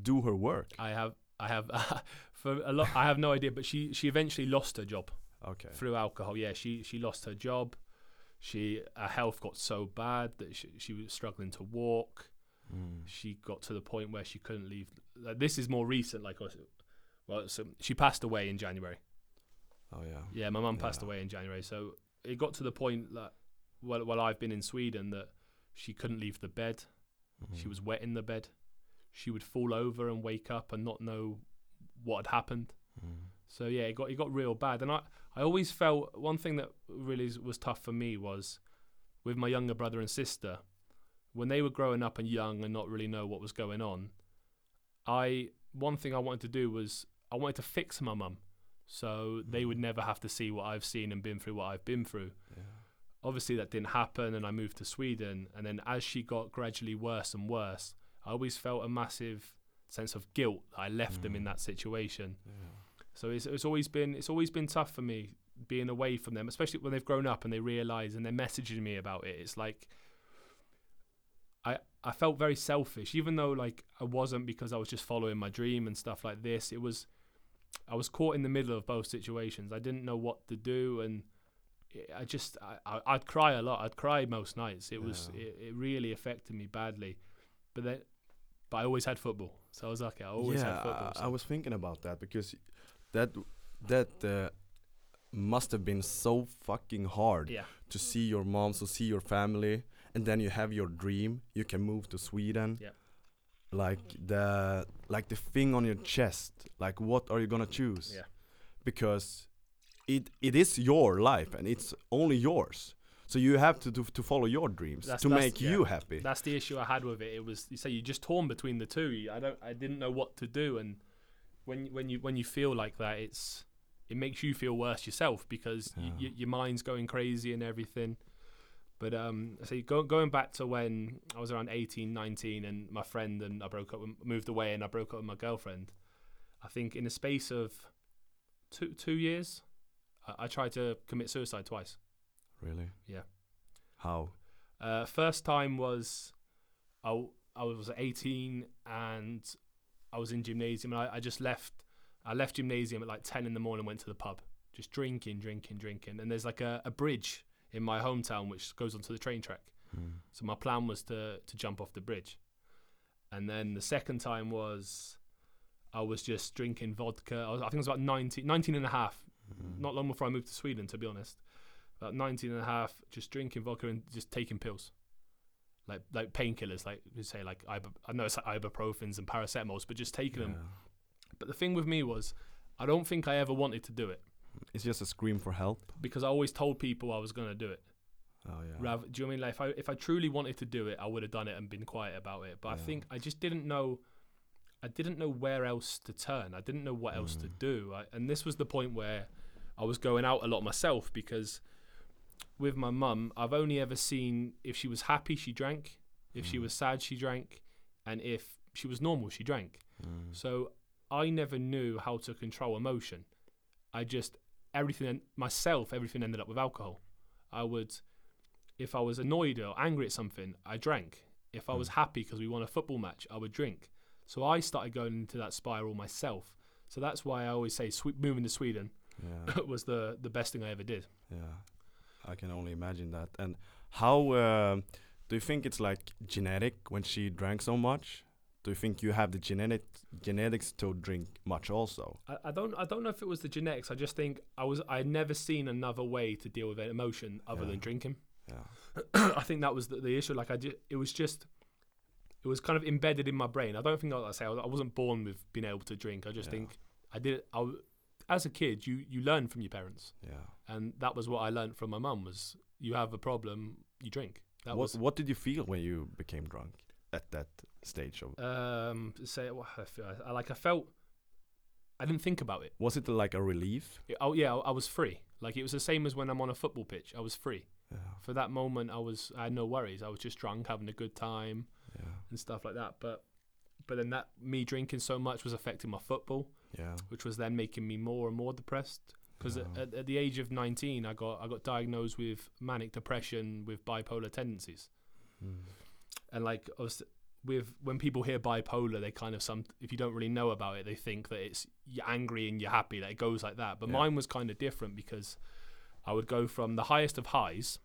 do her work? I have I have for a lot I have no idea, but she she eventually lost her job Okay. through alcohol. Yeah, she she lost her job. She her health got so bad that she, she was struggling to walk. Mm. She got to the point where she couldn't leave. Like, this is more recent. Like, well, so she passed away in January. Oh yeah. Yeah, my mum passed away in January. So it got to the point that while while I've been in Sweden that she couldn't leave the bed. She Mhm. was wet in the bed. She would fall over and wake up and not know what had happened. Mm. So yeah, it got it got real bad. And I I always felt one thing that really was tough for me was with my younger brother and sister when they were growing up and young and not really know what was going on. I one thing I wanted to do was I wanted to fix my mum so they would Mhm. never have to see what I've seen and been through what I've been through Yeah. obviously that didn't happen and I moved to Sweden and then as she got gradually worse and worse I always felt a massive sense of guilt that I left them in Mm. that situation Yeah. so it's, it's always been it's always been tough for me being away from them especially when they've grown up and they realize and they're messaging me about it it's like I I felt very selfish even though like I wasn't because I was just following my dream and stuff like this it was I was caught in the middle of both situations. I didn't know what to do, and I- I just I, I, I'd cry a lot. I'd cry most nights. It was it, it really affected me badly, but then but I always had football, so I was lucky. I always yeah, had football. So- I was thinking about that because that that uh, must have been so fucking hard yeah, to see your mom, to see your family, and then you have your dream. You can move to Sweden. Yeah. Like the like the thing on your chest. Like what are you gonna choose? Yeah. Because it it is your life and it's only yours. So you have to to, to follow your dreams That's- to that's- make yeah. you happy. that's the issue I had with it. It was you say you're just torn between the two. I don't I didn't know what to do, and when when you when you feel like that, it's it makes you feel worse yourself because Yeah. y- your mind's going crazy and everything. But um, so go, going back to when I was around 18, 19, and my friend and I broke up, moved away, and I broke up with my girlfriend. I think in a space of two two years, I, I tried to commit suicide twice. Really? Yeah. How? Uh, first time was I, w- I was 18 and I was in gymnasium and I, I just left. I left gymnasium at like 10 in the morning, and went to the pub, just drinking, drinking, drinking. And there's like a, a bridge in my hometown which goes onto the train track. Hmm. So my plan was to to jump off the bridge. And then the second time was I was just drinking vodka. I, was, I think it was about 19, 19 and a half, Hmm. not long before I moved to Sweden, to be honest. About 19 and a half, just drinking vodka and just taking pills. Like like painkillers, like you say, like ibu- I know it's like ibuprofens and paracetamols, but just taking them. But the thing with me was, I don't think I ever wanted to do it It's just a scream for help. because I always told people I was going to do it. Oh yeah. Rather, do you know what I mean? Like if I if I truly wanted to do it, I would have done it and been quiet about it. But I think I just didn't know. I didn't know where else to turn. I didn't know what else to Mm. do. I, and this was the point where I was going out a lot myself because with my mum, I've only ever seen if she was happy, she drank. If she Mm. was sad, she drank. And if she was normal, she drank. Mm. So I never knew how to control emotion. I just everything myself, everything ended up with alcohol. I would, if I was annoyed or angry at something, I drank. If I was Mm. happy because we won a football match, I would drink. So I started going into that spiral myself. So that's why I always say moving to Sweden Yeah. was the the best thing I ever did. Yeah, I can only imagine that. And how uh, do you think it's like genetic when she drank so much? Do you think you have the genetic genetics to drink much also? I, I don't I don't know if it was the genetics. I just think I was I had never seen another way to deal with an emotion other Yeah. than drinking. Yeah, I think that was the, the issue. Like I just, it was just, it was kind of embedded in my brain. I don't think, like I say, I wasn't born with being able to drink. I just Yeah. think I did. I, as a kid, you you learn from your parents, yeah. and that was what I learned from my mum. Was you have a problem, you drink. That what was What did you feel when you became drunk at that stage of? um say what I feel. I, like I felt. I didn't think about it. Was it like a relief? It- Oh yeah, I, I was free. Like it was the same as when I'm on a football pitch. I was free Yeah, for that moment. I was I had no worries. I was just drunk, having a good time. yeah, and stuff like that. But but then that me drinking so much was affecting my football, yeah. which was then making me more and more depressed. Because Yeah. at, at the age of 19, I got I got diagnosed with manic depression with bipolar tendencies, Mm. and like I was with when people hear bipolar, they kind of some if you don't really know about it, they think that it's you're angry and you're happy, that it goes like that. But Yeah. mine was kind of different because I would go from the highest of highs,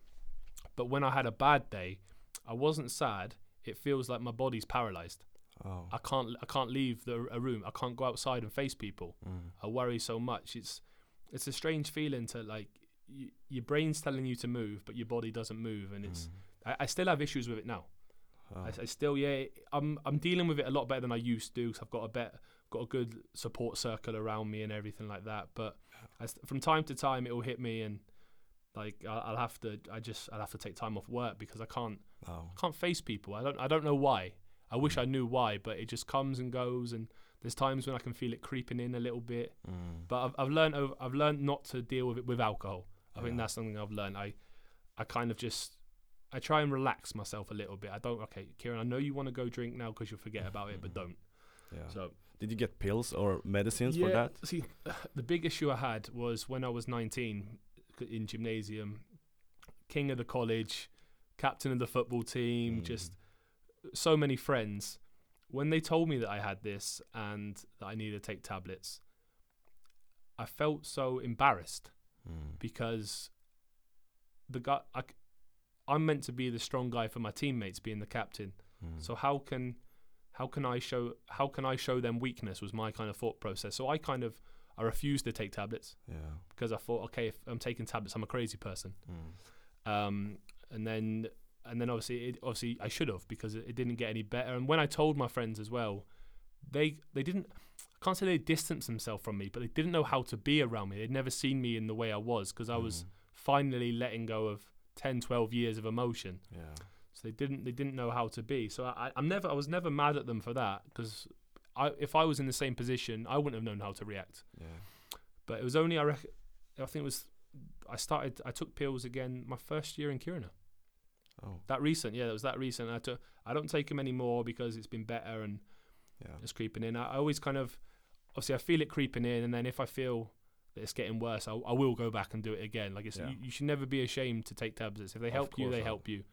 but when I had a bad day, I wasn't sad. It feels like my body's paralyzed. Oh. I can't I can't leave the a room. I can't go outside and face people. Mm. I worry so much. It's it's a strange feeling to like y- your brain's telling you to move, but your body doesn't move, and it's. Mm. I, I still have issues with it now. Oh. I, I still yeah. I'm I'm dealing with it a lot better than I used to. Cause I've got a bet got a good support circle around me and everything like that. But I from time to time it will hit me and. Like I'll, I'll have to, I just I'll have to take time off work because I can't oh. can't face people. I don't I don't know why. I wish I knew why, but it just comes and goes, and there's times when I can feel it creeping in a little bit. Mm. But I've I've learned over, I've learned not to deal with it with alcohol. I think that's something I've learned. I I kind of just I try and relax myself a little bit. I don't okay, Kieran. I know you want to go drink now because you'll forget about it, but don't. Yeah. So Did you get pills or medicines for that? See, the big issue I had was when I was 19 in gymnasium, king of the college, captain of the football team, Mm. just so many friends. When they told me that I had this and that I needed to take tablets, I felt so embarrassed Mm. because the guy I'm meant to be the strong guy for my teammates, being the captain. Mm. So how can how can I show how can I show them weakness was my kind of thought process. So I kind of I refused to take tablets yeah. because I thought, okay, if I'm taking tablets, I'm a crazy person. Mm. Um, and then and then obviously it, obviously I should have because it, it didn't get any better. And when I told my friends as well, they they didn't. I can't say they distanced themselves from me, but they didn't know how to be around me. They'd never seen me in the way I was because I was Mm. finally letting go of 10, 12 years of emotion. Yeah. So they didn't they didn't know how to be. So I, I'm never I was never mad at them for that because I if I was in the same position, I wouldn't have known how to react. Yeah. But it was only I rec- I think it was I started I took pills again my first year in Kiruna. Oh. That recent, yeah, it was that recent. I took I don't take them anymore because it's been better and Yeah. it's creeping in. I, I always kind of obviously I feel it creeping in, and then if I feel that it's getting worse, I, I will go back and do it again. Like it's Yeah. you, you should never be ashamed to take tablets. If they help you, they not. help you.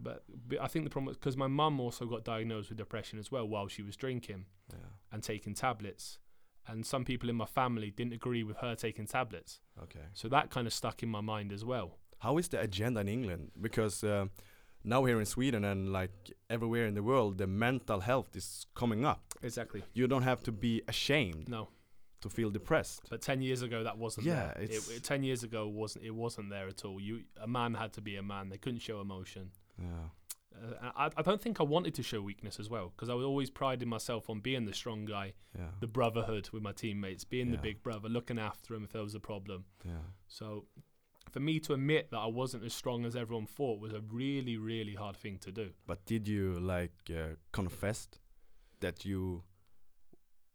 But, but I think the problem because my mum also got diagnosed with depression as well while she was drinking Yeah. and taking tablets, and some people in my family didn't agree with her taking tablets. Okay. So that kind of stuck in my mind as well. How is the agenda in England? Because uh, now here in Sweden and like everywhere in the world, the mental health is coming up. Exactly. You don't have to be ashamed No, to feel depressed. but ten years ago that wasn't Yeah, there. It, it's- it- ten years ago wasn't it wasn't there at all. You a man had to be a man. They couldn't show emotion. Yeah. Uh, I, I don't think I wanted to show weakness as well because I was always priding myself on being the strong guy, Yeah. the brotherhood with my teammates, being the big brother, looking after them if there was a problem. yeah. So for me to admit that I wasn't as strong as everyone thought was a really, really hard thing to do. But did you like uh, confess that you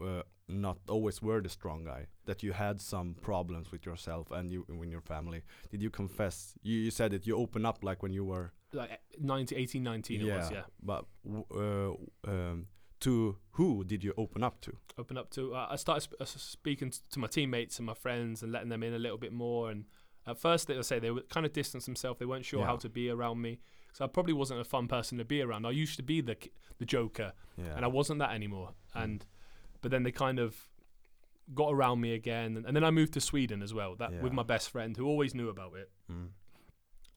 uh, not always were the strong guy? That you had some problems with yourself and you in your family? Did you confess? You, you said it. You open up like when you were Like 19, 18, 19 it was, yeah. But w- uh, um, to who did you open up to? Open up to, uh, I started sp- uh, speaking to my teammates and my friends and letting them in a little bit more. And at first, they say they were kind of distanced themselves. They weren't sure how to be around me. So I probably wasn't a fun person to be around. I used to be the the joker, Yeah. and I wasn't that anymore. Mm. And but then they kind of got around me again, and, and then I moved to Sweden as well. That with my best friend who always knew about it. Mm.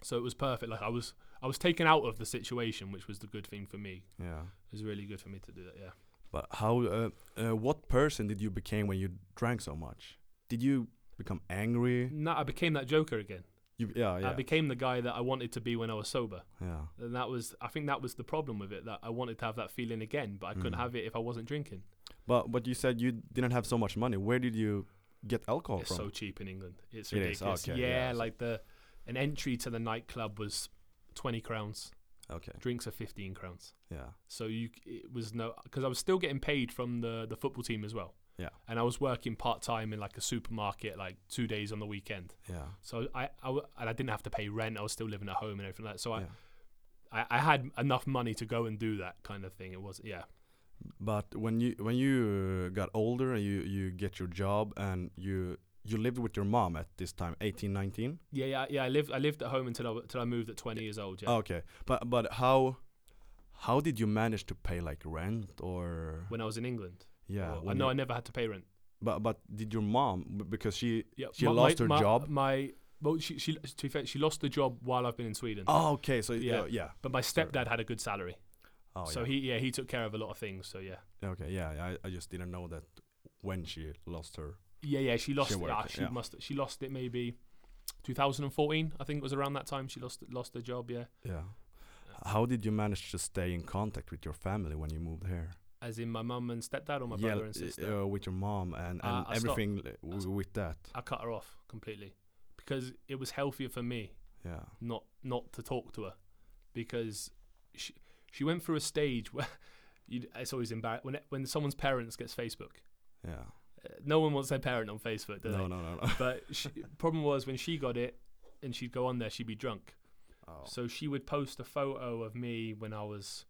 So it was perfect. Like I was I was taken out of the situation, which was the good thing for me. Yeah. It was really good for me to do that. Yeah. But how? Uh, uh, what person did you become when you drank so much? Did you become angry? No, I became that joker again. You, yeah, yeah, I became the guy that I wanted to be when I was sober. yeah. And that was, I think that was the problem with it, that I wanted to have that feeling again, but I couldn't Mm. have it if I wasn't drinking. But but you said you didn't have so much money. Where did you get alcohol it's from? so cheap in England. It's It ridiculous. okay, yeah, yeah, like the an entry to the nightclub was 20 crowns. okay. Drinks are 15 crowns. Yeah. So you it was no because I was still getting paid from the the football team as well. Yeah. And I was working part time in like a supermarket like 2 days on the weekend. Yeah. So I, I w- and I didn't have to pay rent. I was still living at home and everything like that. So I, yeah. I, I had enough money to go and do that kind of thing. It was yeah. But when you when you got older and you you get your job and you you lived with your mom at this time, 18, 19? Yeah, yeah, yeah. I lived I lived at home until I until I moved at 20 years old. Yeah. Okay. But but how how did you manage to pay like rent or When I was in England. Yeah? When no, you- I never had to pay rent. but but did your mom because she Yeah. She my, lost my, her my, job? My well, she she to be fair, she lost the job while I've been in Sweden. Oh, okay. So Yeah. yeah, yeah. But my stepdad had a good salary, Oh, so yeah. he yeah he took care of a lot of things. So yeah. Okay, yeah, I, I just didn't know that when she lost her. Yeah, yeah, she lost. She it. worked ah, it, she yeah. must. She lost it maybe 2014. I think it was around that time she lost lost the job. Yeah, Yeah. How did you manage to stay in contact with your family when you moved here? As in my mum and stepdad or my yeah, brother and uh, sister. uh, with your mom and, and Uh, I stopped- everything with that. I cut her off completely because it was healthier for me Yeah. not not to talk to her because she she went through a stage where you, it's always embarrassing when it, when someone's parents gets Facebook. Yeah. Uh, no one wants their parent on Facebook, do No, they? no, no, no. But she, problem was when she got it and she'd go on there, she'd be drunk. oh. So she would post a photo of me when I was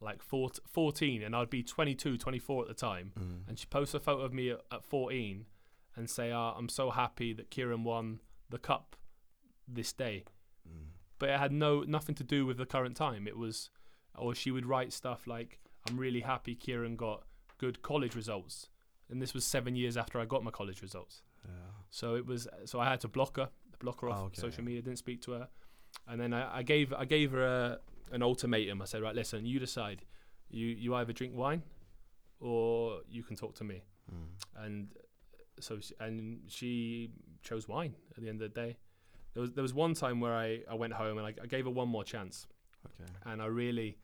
like 14, 14 and I'd be 22, 24 at the time. Mm. And she posts a photo of me at, at 14 and say, oh, I'm so happy that Kieran won the cup this day. Mm. But it had no nothing to do with the current time. It was, or she would write stuff like, I'm really happy Kieran got good college results. and this was seven years after I got my college results. Yeah. So it was. So I had to block her, block her off Ah, okay, social yeah. media. Didn't speak to her, and then I, I gave I gave her a, an ultimatum. I said, right, listen, you decide. You you either drink wine, or you can talk to me. Mm. And so she, and she chose wine at the end of the day. There was there was one time where I, I went home and I, I gave her one more chance, Okay. and I really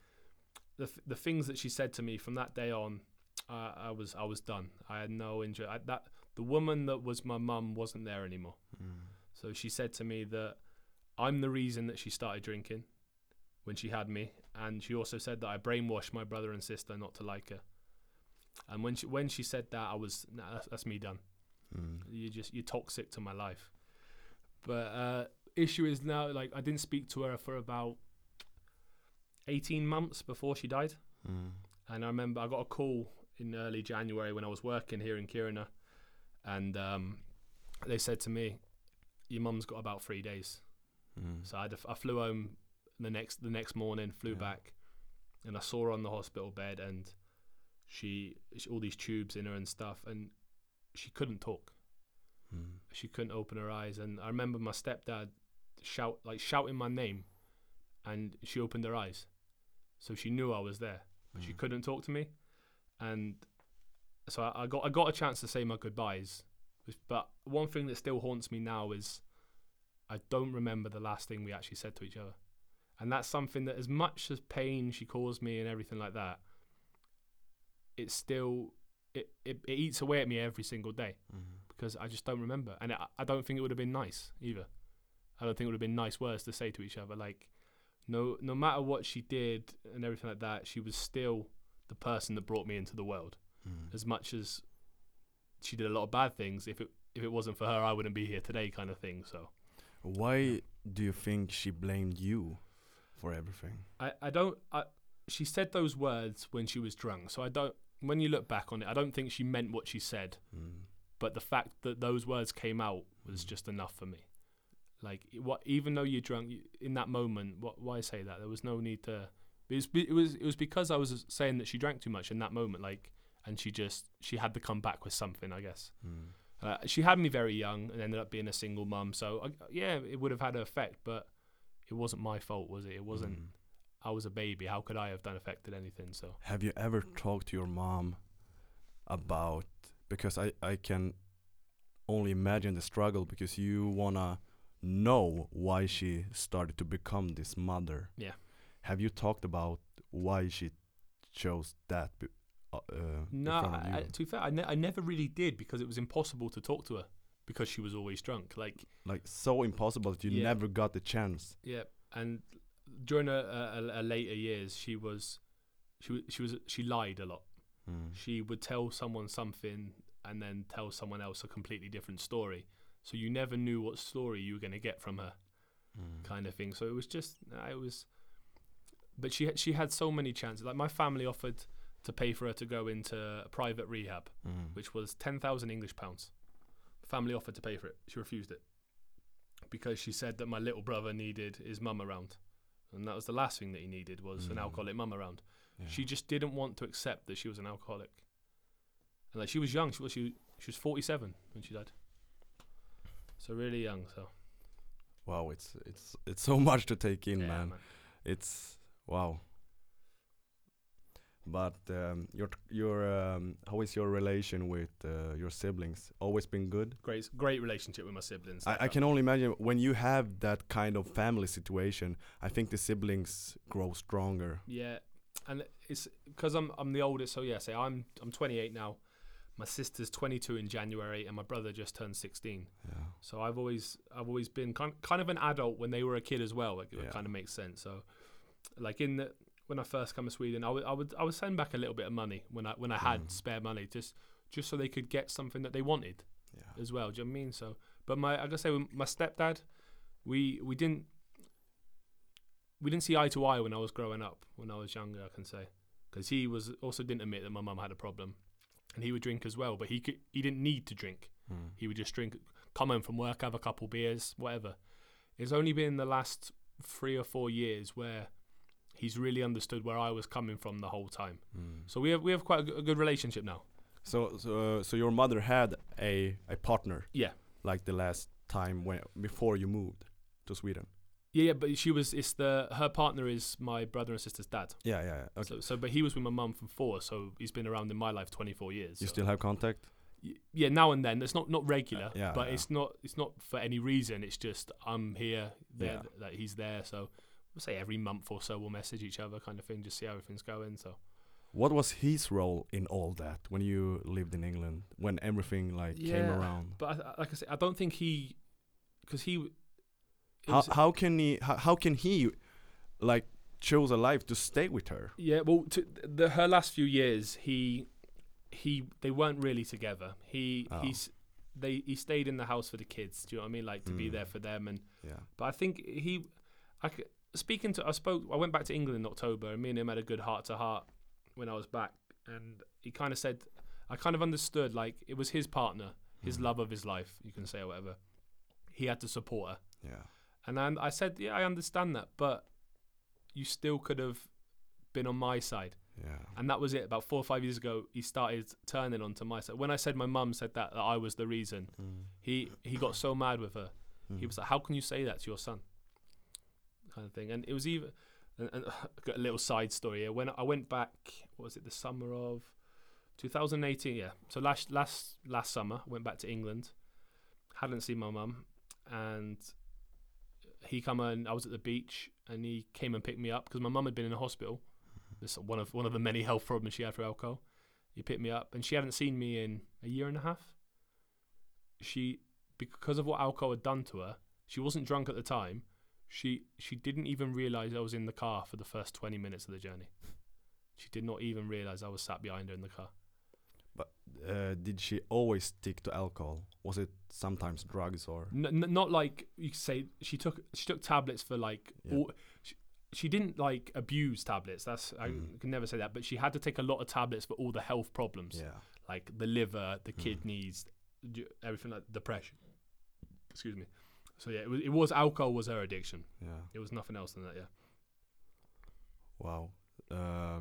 the th- the things that she said to me from that day on, uh, I was I was done. I had no interest. I, that the woman that was my mum wasn't there anymore. Mm. So she said to me that I'm the reason that she started drinking when she had me, and she also said that I brainwashed my brother and sister not to like her. And when she when she said that, I was nah, that's, that's me done. Mm. You just you're toxic to my life. But uh, issue is now like I didn't speak to her for about 18 months before she died. Mm. And I remember I got a call in early January when I was working here in Kiruna, and um, they said to me, "Your mum's got about three days." Mm. So I, to- I flew home the next the next morning, flew Yeah. back, and I saw her on the hospital bed, and she, she all these tubes in her and stuff, and she couldn't talk. Mm. She couldn't open her eyes, and I remember my stepdad shout like shouting my name, and she opened her eyes, so she knew I was there but she Mm. couldn't talk to me, and so I, I got I got a chance to say my goodbyes. But one thing that still haunts me now is I don't remember the last thing we actually said to each other, and that's something that, as much as pain she caused me and everything like that, it still it, it, it eats away at me every single day Mm. because I just don't remember, and I, I don't think it would have been nice either. I don't think it would have been nice words to say to each other. Like, no, no matter what she did and everything like that, she was still the person that brought me into the world. Mm. As much as she did a lot of bad things, if it if it wasn't for her, I wouldn't be here today, kind of thing. So Why do you think she blamed you for everything? I, I don't. I, she said those words when she was drunk. So I don't. When you look back on it, I don't think she meant what she said. Mm. but the fact that those words came out was Mm. just enough for me. Like what, even though you're drunk you- in that moment, what, why say that? There was no need to. It was, it was, it was because I was saying that she drank too much in that moment, like, and she just, she had to come back with something, I guess. Mm. Uh, she had me very young and ended up being a single mum, so I, yeah, it would have had an effect, but it wasn't my fault, was it? It wasn't. Mm. I was a baby. How could I have done affected anything? So Have you ever talked to your mom about because I I can only imagine the struggle because you wanna know why she started to become this mother. Yeah. Have you talked about why she chose that uh, uh, No, front of I, I, to be fair, I, ne- I never really did because it was impossible to talk to her because she was always drunk. Like, like so impossible that you Yeah. never got the chance. yeah, and during her, uh, her later years, she was, she was, she was, she lied a lot. Mm. She would tell someone something and then tell someone else a completely different story. So you never knew what story you were going to get from her, Mm. kind of thing. So it was just, it was, but she had- she had so many chances. Like my family offered to pay for her to go into a private rehab Mm. which was 10,000 English pounds. Family offered to pay for it. She refused it because she said that my little brother needed his mum around. And that was the last thing that he needed was an Mm. alcoholic mum around. Yeah. She just didn't want to accept that she was an alcoholic. And like she was young, she was she, she was 47 when she died. So really young, so wow, it's it's it's so much to take in, yeah, man. It's wow. But um, your your um, how is your relation with uh, your siblings? Always been good. Great great relationship with my siblings. I, I can only imagine when you have that kind of family situation. I think the siblings grow stronger. Yeah, and it's because I'm I'm the oldest. So yeah, say I'm I'm 28 now. My sister's 22 in January, and my brother just turned 16. Yeah. So I've always I've always been kind kind of an adult when they were a kid as well. Like Yeah. it kind of makes sense. So like in the when I first come to Sweden, I would I would I would send back a little bit of money when I when I had Mhm. spare money just just so they could get something that they wanted Yeah. as well. Do you know what I mean? So, but my I gotta say, my stepdad, we we didn't we didn't see eye to eye when I was growing up. When I was younger, I can say, because he was also didn't admit that my mum had a problem, and he would drink as well. But he could, he didn't need to drink. Mm. He would just drink, come home from work, have a couple beers, whatever. It's only been the last three or four years where he's really understood where I was coming from the whole time. Mm. So we have we have quite a, g- a good relationship now. So so so your mother had a a partner Yeah. like the last time when before you moved to Sweden. Yeah, yeah, but she was. It's the her partner is my brother and sister's dad. Yeah, yeah. yeah. Okay. So, so, but he was with my mum from four, so he's been around in my life 24 years. you so- still have contact? Y- yeah, now and then. It's not not regular, Uh, yeah, but yeah. it's not it's not for any reason. It's just I'm here, there, Yeah. that he's there. So say every month or so we'll message each other, kind of thing, just see how everything's going. So What was his role in all that when you lived in England? When everything like came around? But I, like I said, I don't think he, because he. How how can he how, how can he like chose a life to stay with her? Yeah, well, to the her last few years, he he they weren't really together. He Oh. he's they he stayed in the house for the kids. Do you know what I mean? Like to be Mm. there for them. And Yeah. but I think he, I c- speaking to I spoke. I went back to England in October, and me and him had a good heart to heart when I was back. And he kind of said, I kind of understood like it was his partner, his Mm. love of his life, you can say or whatever. He had to support her. Yeah. And then I said, yeah, I understand that, but you still could have been on my side. Yeah. And that was it. About four or five years ago, he started turning onto my side. When I said my mum said that, that I was the reason, Mm. he, he got so mad with her. He Mm. was like, how can you say that to your son? Kind of thing. And it was even, and, and got a little side story here. When I went back, was it, the summer of 2018? Yeah. So last, last, last summer, I went back to England. Hadn't seen my mum. And he come and I was at the beach and he came and picked me up because my mum had been in a hospital. This one of one of the many health problems she had for alcohol. He picked me up and she hadn't seen me in a year and a half. She because of what alcohol had done to her, she wasn't drunk at the time. She she didn't even realize I was in the car for the first 20 minutes of the journey. She did not even realize I was sat behind her in the car. Uh, did she always stick to alcohol? Was it sometimes drugs or? N- n- not like you could say she took she took tablets for like Yeah. all, she, she didn't like abuse tablets. That's I Mm. can never say that, but she had to take a lot of tablets for all the health problems, Yeah. like the liver, the Mm. kidneys, everything like depression. Excuse me. So yeah, it was, it was alcohol was her addiction. Yeah. It was nothing else than that. Yeah. Wow. Uh,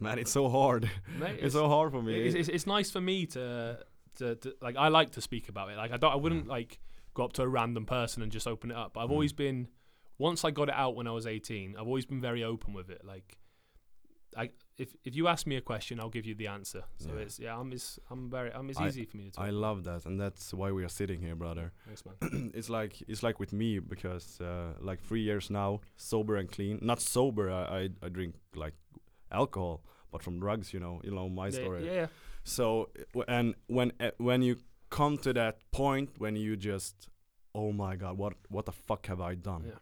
man, it's so hard. Mate, it's, so hard for me. it's, it's, it's nice for me to, to to like I like to speak about it. Like I don't I wouldn't like go up to a random person and just open it up. But I've Mm. always been once I got it out when I was 18, I've always been very open with it. Like I if if you ask me a question, I'll give you the answer. So Yeah. it's yeah, I'm it's I'm very I'm it's I- easy for me to talk. I love that, and that's why we are sitting here, brother. Thanks, man. it's like it's like with me because uh, like three years now, sober and clean. Not sober, I, I I drink like alcohol, but from drugs, you know, you know my Yeah, story. Yeah, So and when uh, when you come to that point when you just, oh my god, what what the fuck have I done? Yeah.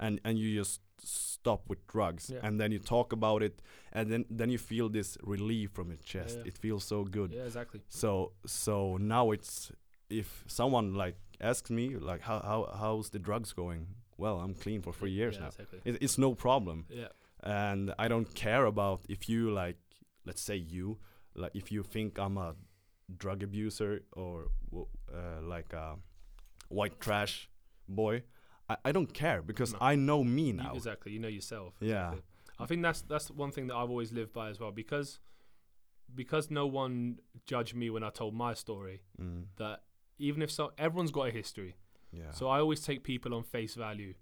And and you just stop with drugs, Yeah. and then you talk about it, and then then you feel this relief from your chest. yeah. It feels so good. yeah, exactly. So so now it's if someone like asks me like how how how's the drugs going? Well, I'm clean for three years now. Exactly. It, it's no problem, Yeah, and I don't care about if you like, let's say you like if you think I'm a drug abuser or uh, like a white trash boy. I, I don't care because No. I know me You- now. exactly. You know yourself. Yeah. I think that's that's one thing that I've always lived by as well because because no one judged me when I told my story. Mm, That even if so, everyone's got a history. yeah. So I always take people on face value.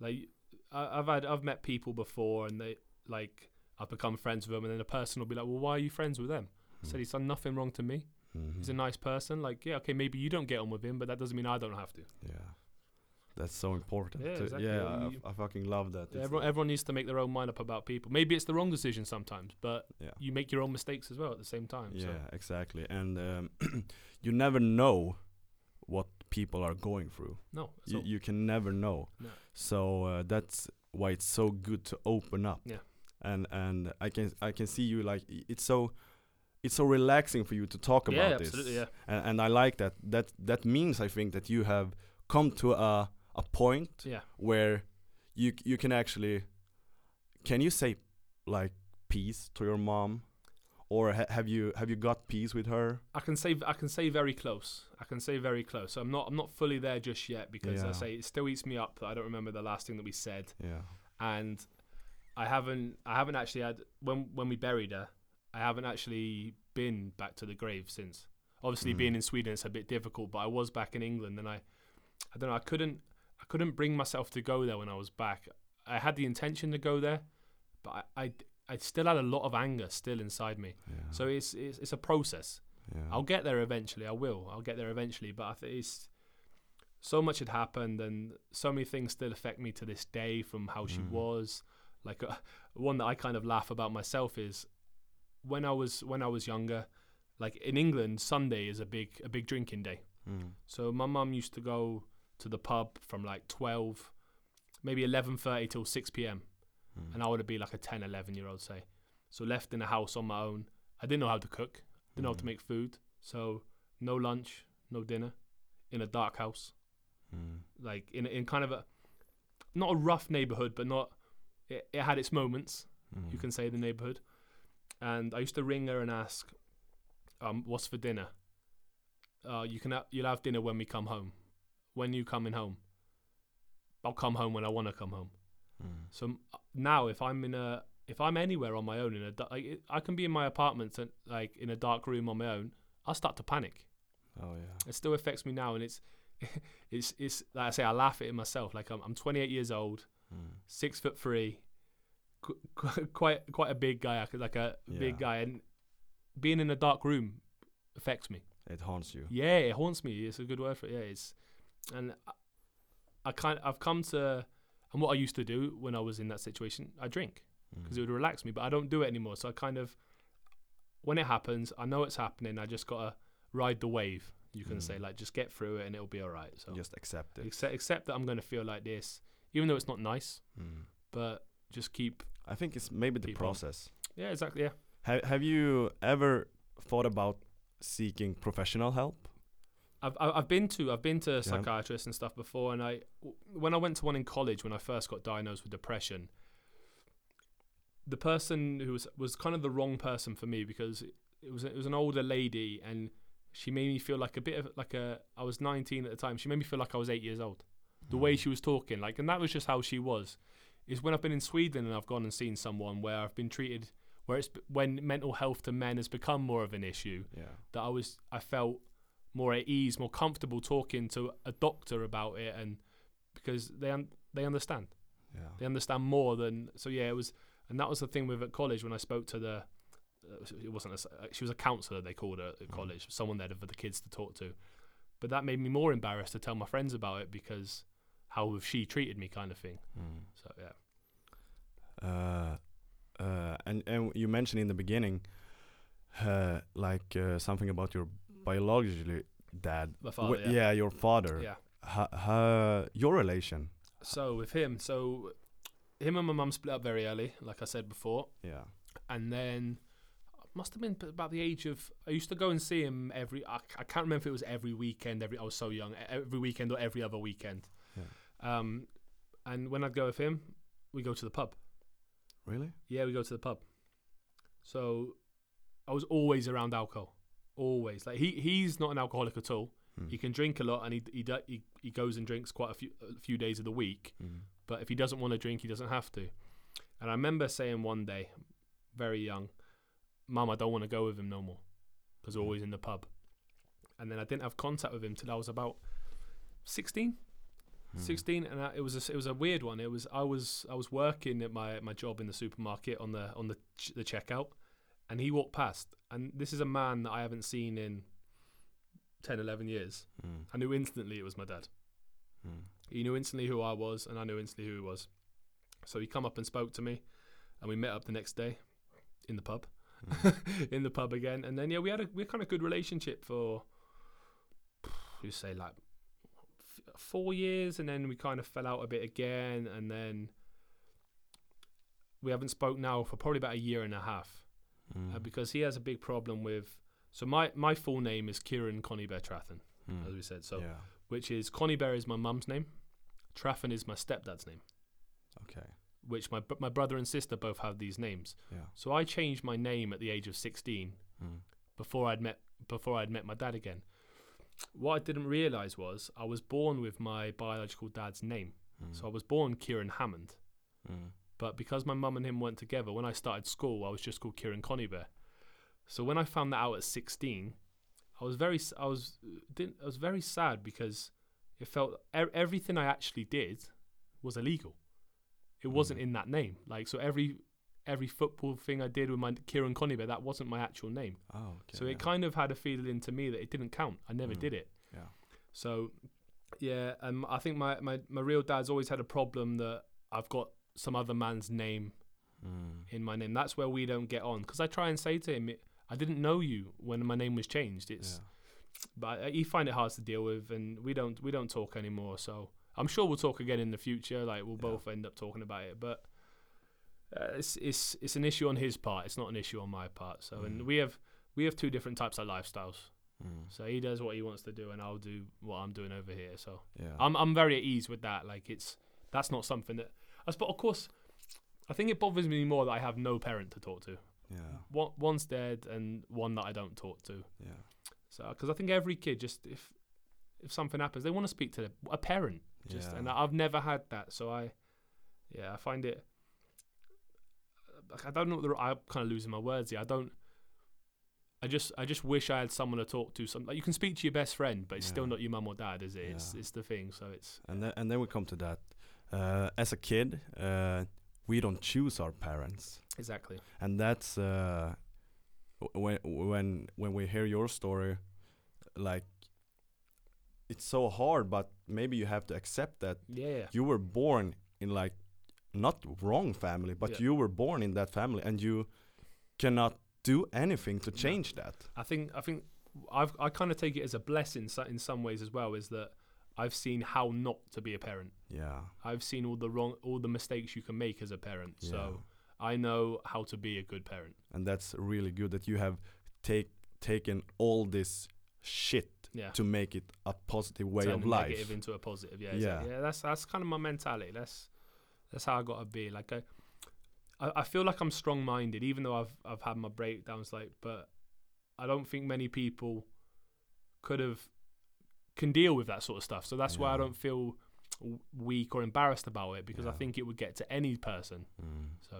Like I, I've had I've met people before and they like I've become friends with them and then a person will be like, well, why are you friends with them? I said he's done nothing wrong to me. Mhm. He's a nice person. Like yeah, okay, maybe you don't get on with him, but that doesn't mean I don't have to. Yeah. That's so important. Yeah, to- exactly. yeah I, I fucking love that. Yeah, everyone, everyone needs to make their own mind up about people. Maybe it's the wrong decision sometimes, but yeah. you make your own mistakes as well at the same time. Yeah, So. exactly. And um, you never know what people are going through. No, You, you can never know. No. So uh, that's why it's so good to open up. Yeah. And and I can I can see you like it's so it's so relaxing for you to talk yeah, about this. absolutely. Yeah, And, and I like that. That that means I think that you have come to a a point yeah. where you you can actually can you say like peace to your mom or ha- have you have you got peace with her I can say I can say very close. I can say very close. So I'm not I'm not fully there just yet because Yeah. I say it still eats me up. that I don't remember the last thing that we said, yeah and I haven't I haven't actually had when when we buried her. I haven't actually been back to the grave since. Obviously, Mm. being in Sweden it's a bit difficult, but I was back in England, and I, I don't know, I couldn't, I couldn't bring myself to go there when I was back. I had the intention to go there, but I, I, I still had a lot of anger still inside me. Yeah. So it's it's, it's a process. yeah. I'll get there eventually. I will. I'll get there eventually. But I think it's so much had happened, and so many things still affect me to this day from how she Mm. was. Like uh, one that I kind of laugh about myself is when I was when I was younger. Like in England, Sunday is a big a big drinking day. Mm. So my mum used to go to the pub from like twelve, maybe eleven thirty till six p.m. Mm. and I would be like a 10, 11 year old, say. So left in the house on my own. I didn't know how to cook, didn't know how to Mm. make food. So no lunch, no dinner, in a dark house, Mm. like in in kind of a not a rough neighborhood, but not. It, it had its moments, Mm. you can say, the neighborhood. And I used to ring her and ask, um, "What's for dinner?" Uh, you can ha- you'll have dinner when we come home. When you coming home? I'll come home when I want to come home. Mm. So now, if I'm in a, if I'm anywhere on my own in a, like, I can be in my apartment and like in a dark room on my own. I'll start to panic. Oh yeah. It still affects me now, and it's, it's, it's like I say, I laugh at it myself. Like I'm, I'm 28 years old, Mm. six foot three, qu- qu- quite, quite a big guy, like- like a big guy, and being in a dark room affects me. It haunts you. Yeah, it haunts me. It's a good word for it. Yeah, it's, and I, I kind, I've come to, and what I used to do when I was in that situation, I drink because Mm. it would relax me, but I don't do it anymore. So I kind of, when it happens, I know it's happening. I just gotta ride the wave. You can say Mm. like, just get through it, and it'll be all right. So Just accept it. accept, accept that I'm gonna feel like this, even though it's not nice, Mm. but just keep. I think it's maybe the Keep on. process. Yeah, exactly. Yeah. Have Have you ever thought about seeking professional help? I've I've been to I've been to psychiatrists and stuff before, and I when I went to one in college when I first got diagnosed with depression, the person who was was kind of the wrong person for me because it, was it was an older lady and she made me feel like a bit of like a I was 19 at the time. She made me feel like I was eight years old. The way Mm. she was talking, like, and that was just how she was. Is when I've been in Sweden and I've gone and seen someone where I've been treated where it's when mental health to men has become more of an issue Yeah. that I was I felt more at ease, more comfortable talking to a doctor about it, and because they un- they understand, Yeah. they understand more than so. Yeah, it was, and that was the thing with at college when I spoke to the. Uh, it wasn't a, uh, she was a counselor they called her at Mhm. college someone there for the kids to talk to but that made me more embarrassed to tell my friends about it because how have she treated me kind of thing Mm. so yeah Uh, uh, and and you mentioned in the beginning, uh, like uh, something about your biologically dad. my father Wh- yeah. your father. yeah Ha, ha, your relation. so with him so him and my mum split up very early like I said before Yeah. and then must have been about the age of I used to go and see him every I, I can't remember if it was every weekend every I was so young every weekend or every other weekend yeah. um and when I'd go with him we go to the pub Really? yeah we go to the pub so I was always around alcohol always like he he's not an alcoholic at all Mm. he can drink a lot and he he, he he goes and drinks quite a few a few days of the week Mm. but if he doesn't want to drink, he doesn't have to. And I remember saying one day, very young, Mum, I don't want to go with him no more because we're always in the pub. And then I didn't have contact with him till I was about 16, Mm. 16, and I, it was a, it was a weird one. It was I was I was working at my, my job in the supermarket on the on the ch- the checkout, and he walked past, and this is a man that I haven't seen in 10, 11 years. Mm. I knew instantly it was my dad. Mm. He knew instantly who I was, and I knew instantly who he was. So he come up and spoke to me, and we met up the next day in the pub, Mm. in the pub again. And then yeah, we had a we had kind of good relationship for you say like f- four years, and then we kind of fell out a bit again, and then we haven't spoke now for probably about a year and a half Mm. uh, because he has a big problem with. So my my full name is Kieran Conibear Trathen, Mm. as we said. So yeah. which is Conibear is my mum's name, Trathen is my stepdad's name, Okay. which my my brother and sister both have these names. Yeah. So I changed my name at the age of 16 Mm. before I'd met before I'd met my dad again. What I didn't realize was I was born with my biological dad's name. Mm. So I was born Kieran Hammond, Mm. But because my mum and him weren't together, when I started school, I was just called Kieran Conibear. So when I found that out at 16, I was very I was didn't I was very sad because it felt e- everything I actually did was illegal. It wasn't Mm. in that name. Like so every every football thing I did with my Kieran Conibear, that wasn't my actual name. Oh, okay. so yeah. it kind of had a feeling to me that it didn't count. I never Mm. did it. Yeah. So yeah, um, I think my, my, my real dad's always had a problem that I've got some other man's name Mm. in my name. That's where we don't get on. Because I try and say to him, I didn't know you when my name was changed. It's Yeah. but I, he find it hard to deal with, and we don't we don't talk anymore. So I'm sure we'll talk again in the future. Like we'll Yeah. both end up talking about it, but uh, it's it's it's an issue on his part. It's not an issue on my part. So and Mm. we have we have two different types of lifestyles. Mm. So he does what he wants to do, and I'll do what I'm doing over here. So Yeah. I'm I'm very at ease with that. Like it's that's not something that Suppose. Of course, I think it bothers me more that I have no parent to talk to. yeah. One one's dead, and one that I don't talk to. Yeah. So because I think every kid just if if something happens, they want to speak to their, a parent. Just yeah. and I've never had that, so I yeah I find it. I don't know. The, I'm kind of losing my words here. I don't. I just I just wish I had someone to talk to. Some like you can speak to your best friend, but it's still not your mum or dad, is it? It's Yeah. it's the thing. So it's And then, and then we come to that. Uh, as a kid, uh, we don't choose our parents, exactly and that's uh, when when when we hear your story, like it's so hard. But maybe you have to accept that yeah. you were born in like not wrong family, but Yeah. you were born in that family, and you cannot do anything to No. change that. I think I think I've I kind of take it as a blessing in some ways as well. Is that I've seen how not to be a parent. Yeah. I've seen all the wrong all the mistakes you can make as a parent. Yeah. So I know how to be a good parent. and that's really good that you have take taken all this shit Yeah. to make it a positive way Turn of life. negative into a positive. Yeah, Yeah. yeah. yeah that's that's kind of my mentality. That's that's how I got to be. Like I, I, I feel like I'm strong minded, even though I've I've had my breakdowns. Like, but I don't think many people could have can deal with that sort of stuff. So that's why I don't feel weak or embarrassed about it because I think it would get to any person. Mm. So,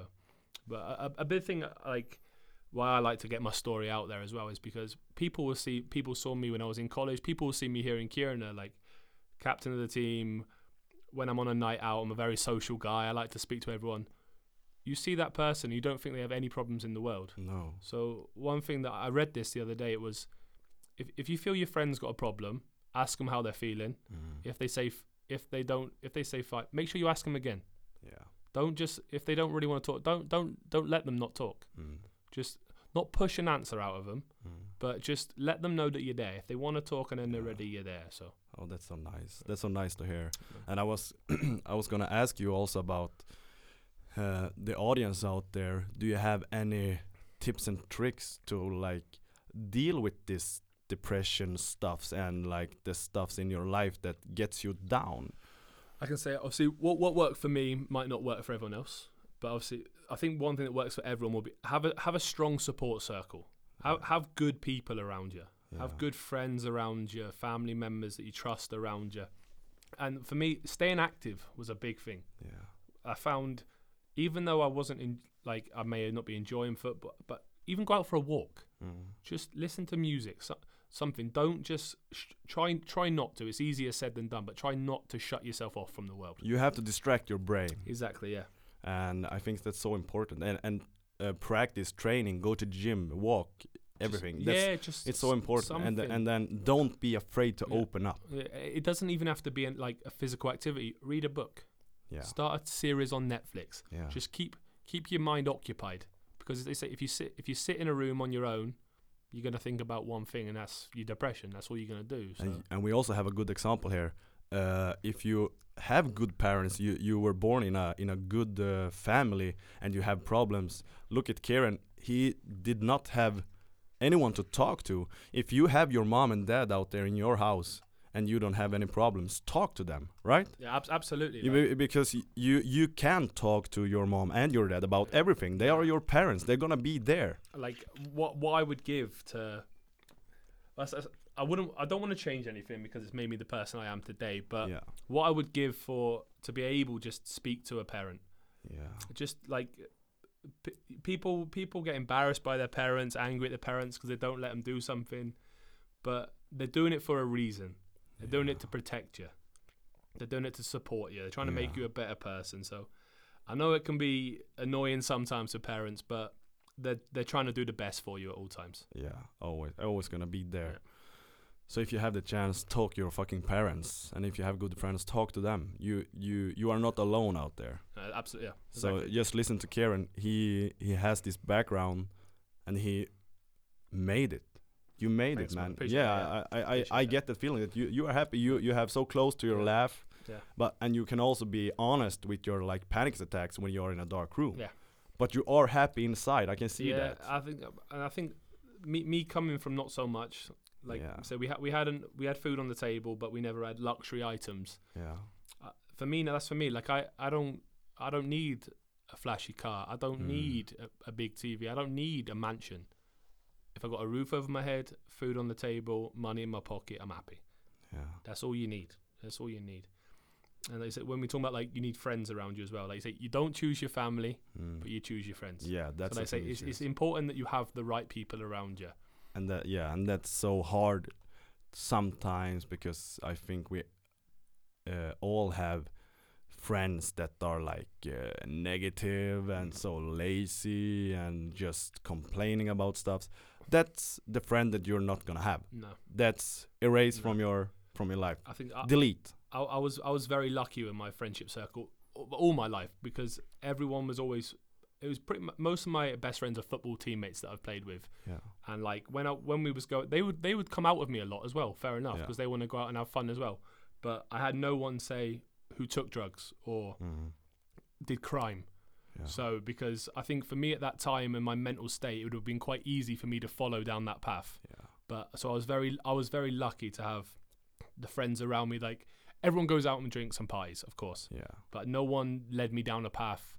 but a, a- big thing like why I like to get my story out there as well is because people will see people saw me when I was in college. People will see me here in Kiruna, like captain of the team. When I'm on a night out, I'm a very social guy. I like to speak to everyone. You see that person, you don't think they have any problems in the world. No. So one thing that I read this the other day, it was if if you feel your friend's got a problem, ask them how they're feeling. Mm. If they say f- if they don't if they say fight, make sure you ask them again. Yeah. Don't just if they don't really want to talk, don't don't don't let them not talk. Mm. Just not push an answer out of them, Mm. but just let them know that you're there. If they want to talk and then they're Yeah. ready, you're there. So Oh, that's so nice. That's so nice to hear. And I was I was gonna ask you also about uh, the audience out there. Do you have any tips and tricks to like deal with this depression stuffs and like the stuffs in your life that gets you down? I can say obviously what what worked for me might not work for everyone else, but obviously I think one thing that works for everyone will be have a have a strong support circle. Have have good people around you. Have good friends around you, family members that you trust around you. And for me, staying active was a big thing. Yeah. I found, even though I wasn't in, like, I may not be enjoying football, but even go out for a walk, Mm. just listen to music, so, something. Don't just sh- try, try not to. It's easier said than done, but try not to shut yourself off from the world. You have to distract your brain. Exactly, yeah. and I think that's so important. And and uh, practice, training, go to gym, walk, everything. Just, yeah, just it's so important. And th- something. and then don't be afraid to Yeah. open up. It doesn't even have to be an, like a physical activity. Read a book. Yeah, Start a series on Netflix. yeah, Just keep keep your mind occupied because they say if you sit if you sit in a room on your own, you're gonna think about one thing and that's your depression. That's all you're gonna do. So and, and we also have a good example here. Uh, if you have good parents, you you were born in a in a good uh, family, and you have problems. Look at Kieran. He did not have anyone to talk to. If you have your mom and dad out there in your house and you don't have any problems, talk to them, right? yeah, ab- absolutely. You be- because you you can talk to your mom and your dad about everything. They are your parents. They're gonna be there. like what what I would give to that's- that's- I wouldn't I don't want to change anything because it's made me the person I am today but yeah, what I would give for to be able just speak to a parent yeah, just like p- people people get embarrassed by their parents, angry at their parents because they don't let them do something, but they're doing it for a reason. They're doing it to protect you. They're doing it to support you. They're trying to make you a better person. So I know it can be annoying sometimes to parents, but they're they're trying to do the best for you at all times. Yeah, always, always gonna be there. So if you have the chance, talk your fucking parents, and if you have good friends, talk to them. You you you are not alone out there. Uh, absolutely, yeah. Exactly. So just listen to Kieran. He he has this background, and he made it. You made Thanks, it, man. Yeah, yeah. I I, I, I that. get the feeling that you you are happy. You you have so close to your Yeah. laugh, Yeah. but and you can also be honest with your like panic attacks when you are in a dark room. Yeah. But you are happy inside. I can see yeah, that. I think, and I think me me coming from not so much. Like Yeah. so, we had we hadn't we had food on the table, but we never had luxury items. yeah. Uh, for me, now that's for me. Like I, I don't I don't need a flashy car. I don't Mm. need a, a big TV. I don't need a mansion. If I got a roof over my head, food on the table, money in my pocket, I'm happy. Yeah. That's all you need. That's all you need. And they said when we talk about like you need friends around you as well. Like you say, you don't choose your family, Mm. but you choose your friends. Yeah, that's so the say it's, it's important that you have the right people around you. and that yeah and that's so hard sometimes because i think we uh, all have friends that are like uh, negative and so lazy and just complaining about stuff that's the friend that you're not gonna have. No, that's erased No. from your from your life. I think I, delete. I, I was I was very lucky with my friendship circle all, my life because everyone was always it was pretty mu most of my best friends are football teammates that I've played with. Yeah. And like when I when we was going they would they would come out with me a lot as well fair enough Yeah. because they want to go out and have fun as well. But I had no one say who took drugs or mm. did crime yeah. So because I think for me at that time in my mental state it would have been quite easy for me to follow down that path. Yeah. But so I was very I was very lucky to have the friends around me like everyone goes out and drinks and parties of course. Yeah. But no one led me down a path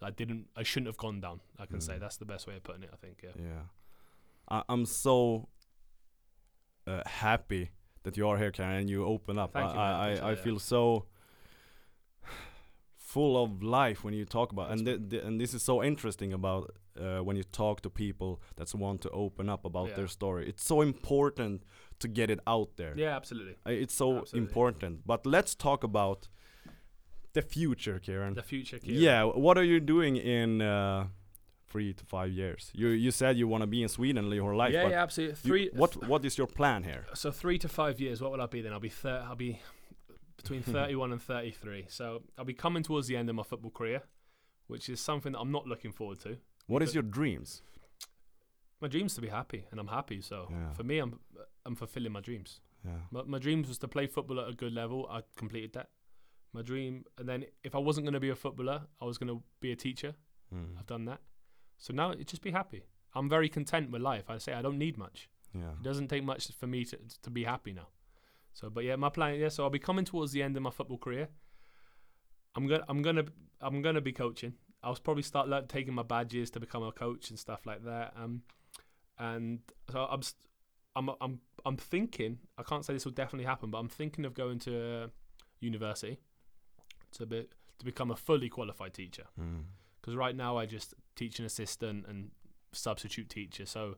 that I didn't I shouldn't have gone down I can say. Mm. that's the best way of putting it I think yeah. Yeah, I, I'm so uh, happy that you are here, Karen, and you open up. Thank I, you. I, I, I feel so full of life when you talk about, and th- th- and this is so interesting about uh, when you talk to people that want to open up about Yeah. their story. It's so important to get it out there. yeah absolutely Uh, It's so Absolutely. important. But let's talk about the future, Kieran. the future Kieran. Yeah, what are you doing in uh, three to five years? You you said you want to be in Sweden your life. yeah yeah absolutely you- three what what is your plan here? so three to five years what will I be then I'll be thir- I'll be between 31 and 33 so I'll be coming towards the end of my football career which is something that I'm not looking forward to What is your dreams? my dreams to be happy and I'm happy so Yeah. for me I'm I'm fulfilling my dreams Yeah. My, my dreams was to play football at a good level. I completed that. My dream, and then if I wasn't going to be a footballer, I was going to be a teacher. Mm. I've done that. So now it just be happy. I'm very content with life. I say I don't need much. Yeah. It doesn't take much for me to to be happy now. So, but yeah, my plan. Yeah, so I'll be coming towards the end of my football career. I'm gonna, I'm gonna, I'm gonna be coaching. I'll probably start like, taking my badges to become a coach and stuff like that. Um, and so I'm, I'm, I'm, I'm thinking. I can't say this will definitely happen, but I'm thinking of going to uh, university to be to become a fully qualified teacher Mm. because right now I just teach an assistant and substitute teacher. So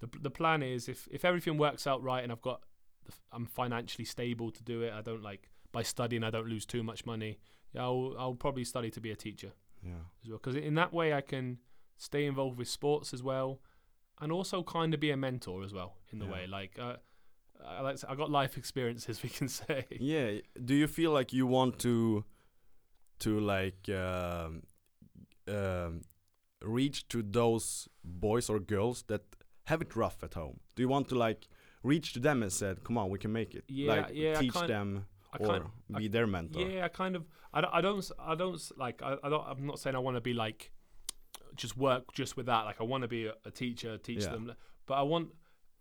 the the plan is if if everything works out right and I've got I'm financially stable to do it. I don't like by studying I don't lose too much money. Yeah, I'll I'll probably study to be a teacher Yeah. as well because in that way I can stay involved with sports as well, and also kind of be a mentor as well in the Yeah. way like. Uh, I like I got life experiences, we can say. Yeah. Do you feel like you want to to like um, um, reach to those boys or girls that have it rough at home? Do you want to like reach to them and said, "Come on, we can make it"? Yeah, like yeah, teach them I or kind, I- be their mentor. Yeah, I kind of. I don't. I don't. I don't like. I, I don't. I'm not saying I want to be like, just work just with that. Like I want to be a, a teacher, teach Yeah. them. But I want.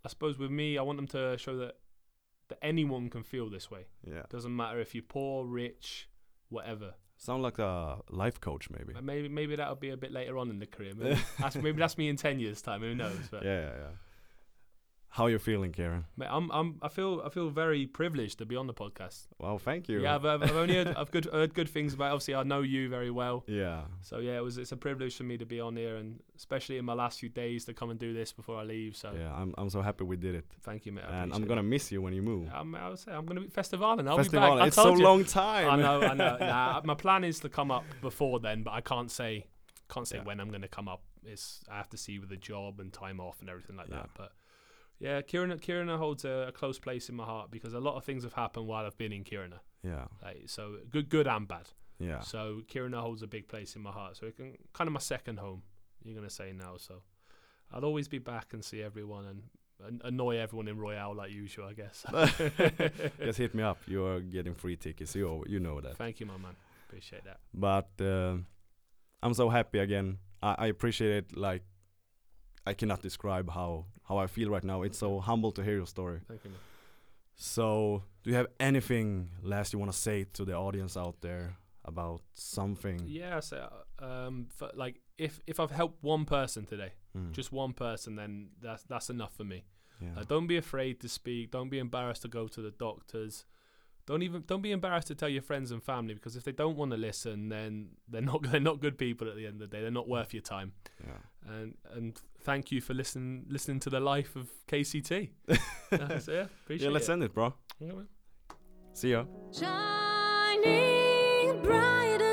I suppose with me, I want them to show that that anyone can feel this way. Yeah. Doesn't matter if you're poor, rich, whatever. Sound like a life coach, maybe. Maybe maybe that'll be a bit later on in the career. Maybe that's, maybe that's me in ten years' time. Who knows? But yeah, yeah, yeah. How you feeling, Karen? Mate, I'm, I'm, I feel, I feel very privileged to be on the podcast. Well, thank you. Yeah, I've, I've, I've only heard, I've good, heard good things about. Obviously, I know you very well, yeah. so yeah, it was, it's a privilege for me to be on here, and especially in my last few days to come and do this before I leave. So Yeah, I'm I'm so happy we did it, thank you, mate. I and I'm gonna it. miss you when you move. I'm, I would say I'm gonna be Festivalen. I'll Festival, be back. It's so you. long time. I know, I know. Nah, my plan is to come up before then, but I can't say can't say Yeah. when I'm going to come up. It's I have to see with the job and time off and everything like Yeah. that. But yeah, Kiruna Kiruna holds a, a close place in my heart because a lot of things have happened while I've been in Kiruna. Yeah, Like, so good, good and bad. yeah. So Kiruna holds a big place in my heart. So it can kind of my second home. You're gonna say now. So I'll always be back and see everyone and. Annoy everyone in Royale like usual, I guess. Just hit me up. You are getting free tickets. You you know that. Thank you, my man. Appreciate that. But uh, I'm so happy again. I, I appreciate it. Like I cannot describe how how I feel right now. It's so humble to hear your story. Thank you, man. So, do you have anything last you want to say to the audience out there about something? Yeah, so um, like if if I've helped one person today, Mm, just one person, then that's that's enough for me. yeah. Uh, don't be afraid to speak. Don't be embarrassed to go to the doctors. Don't even don't be embarrassed to tell your friends and family because if they don't want to listen, then they're not they're not good people at the end of the day. They're not worth your time. yeah. And and thank you for listening listening to the life of KCT. That's it. Appreciate yeah, let's it. end it, bro. Yeah. See ya. Shining brighter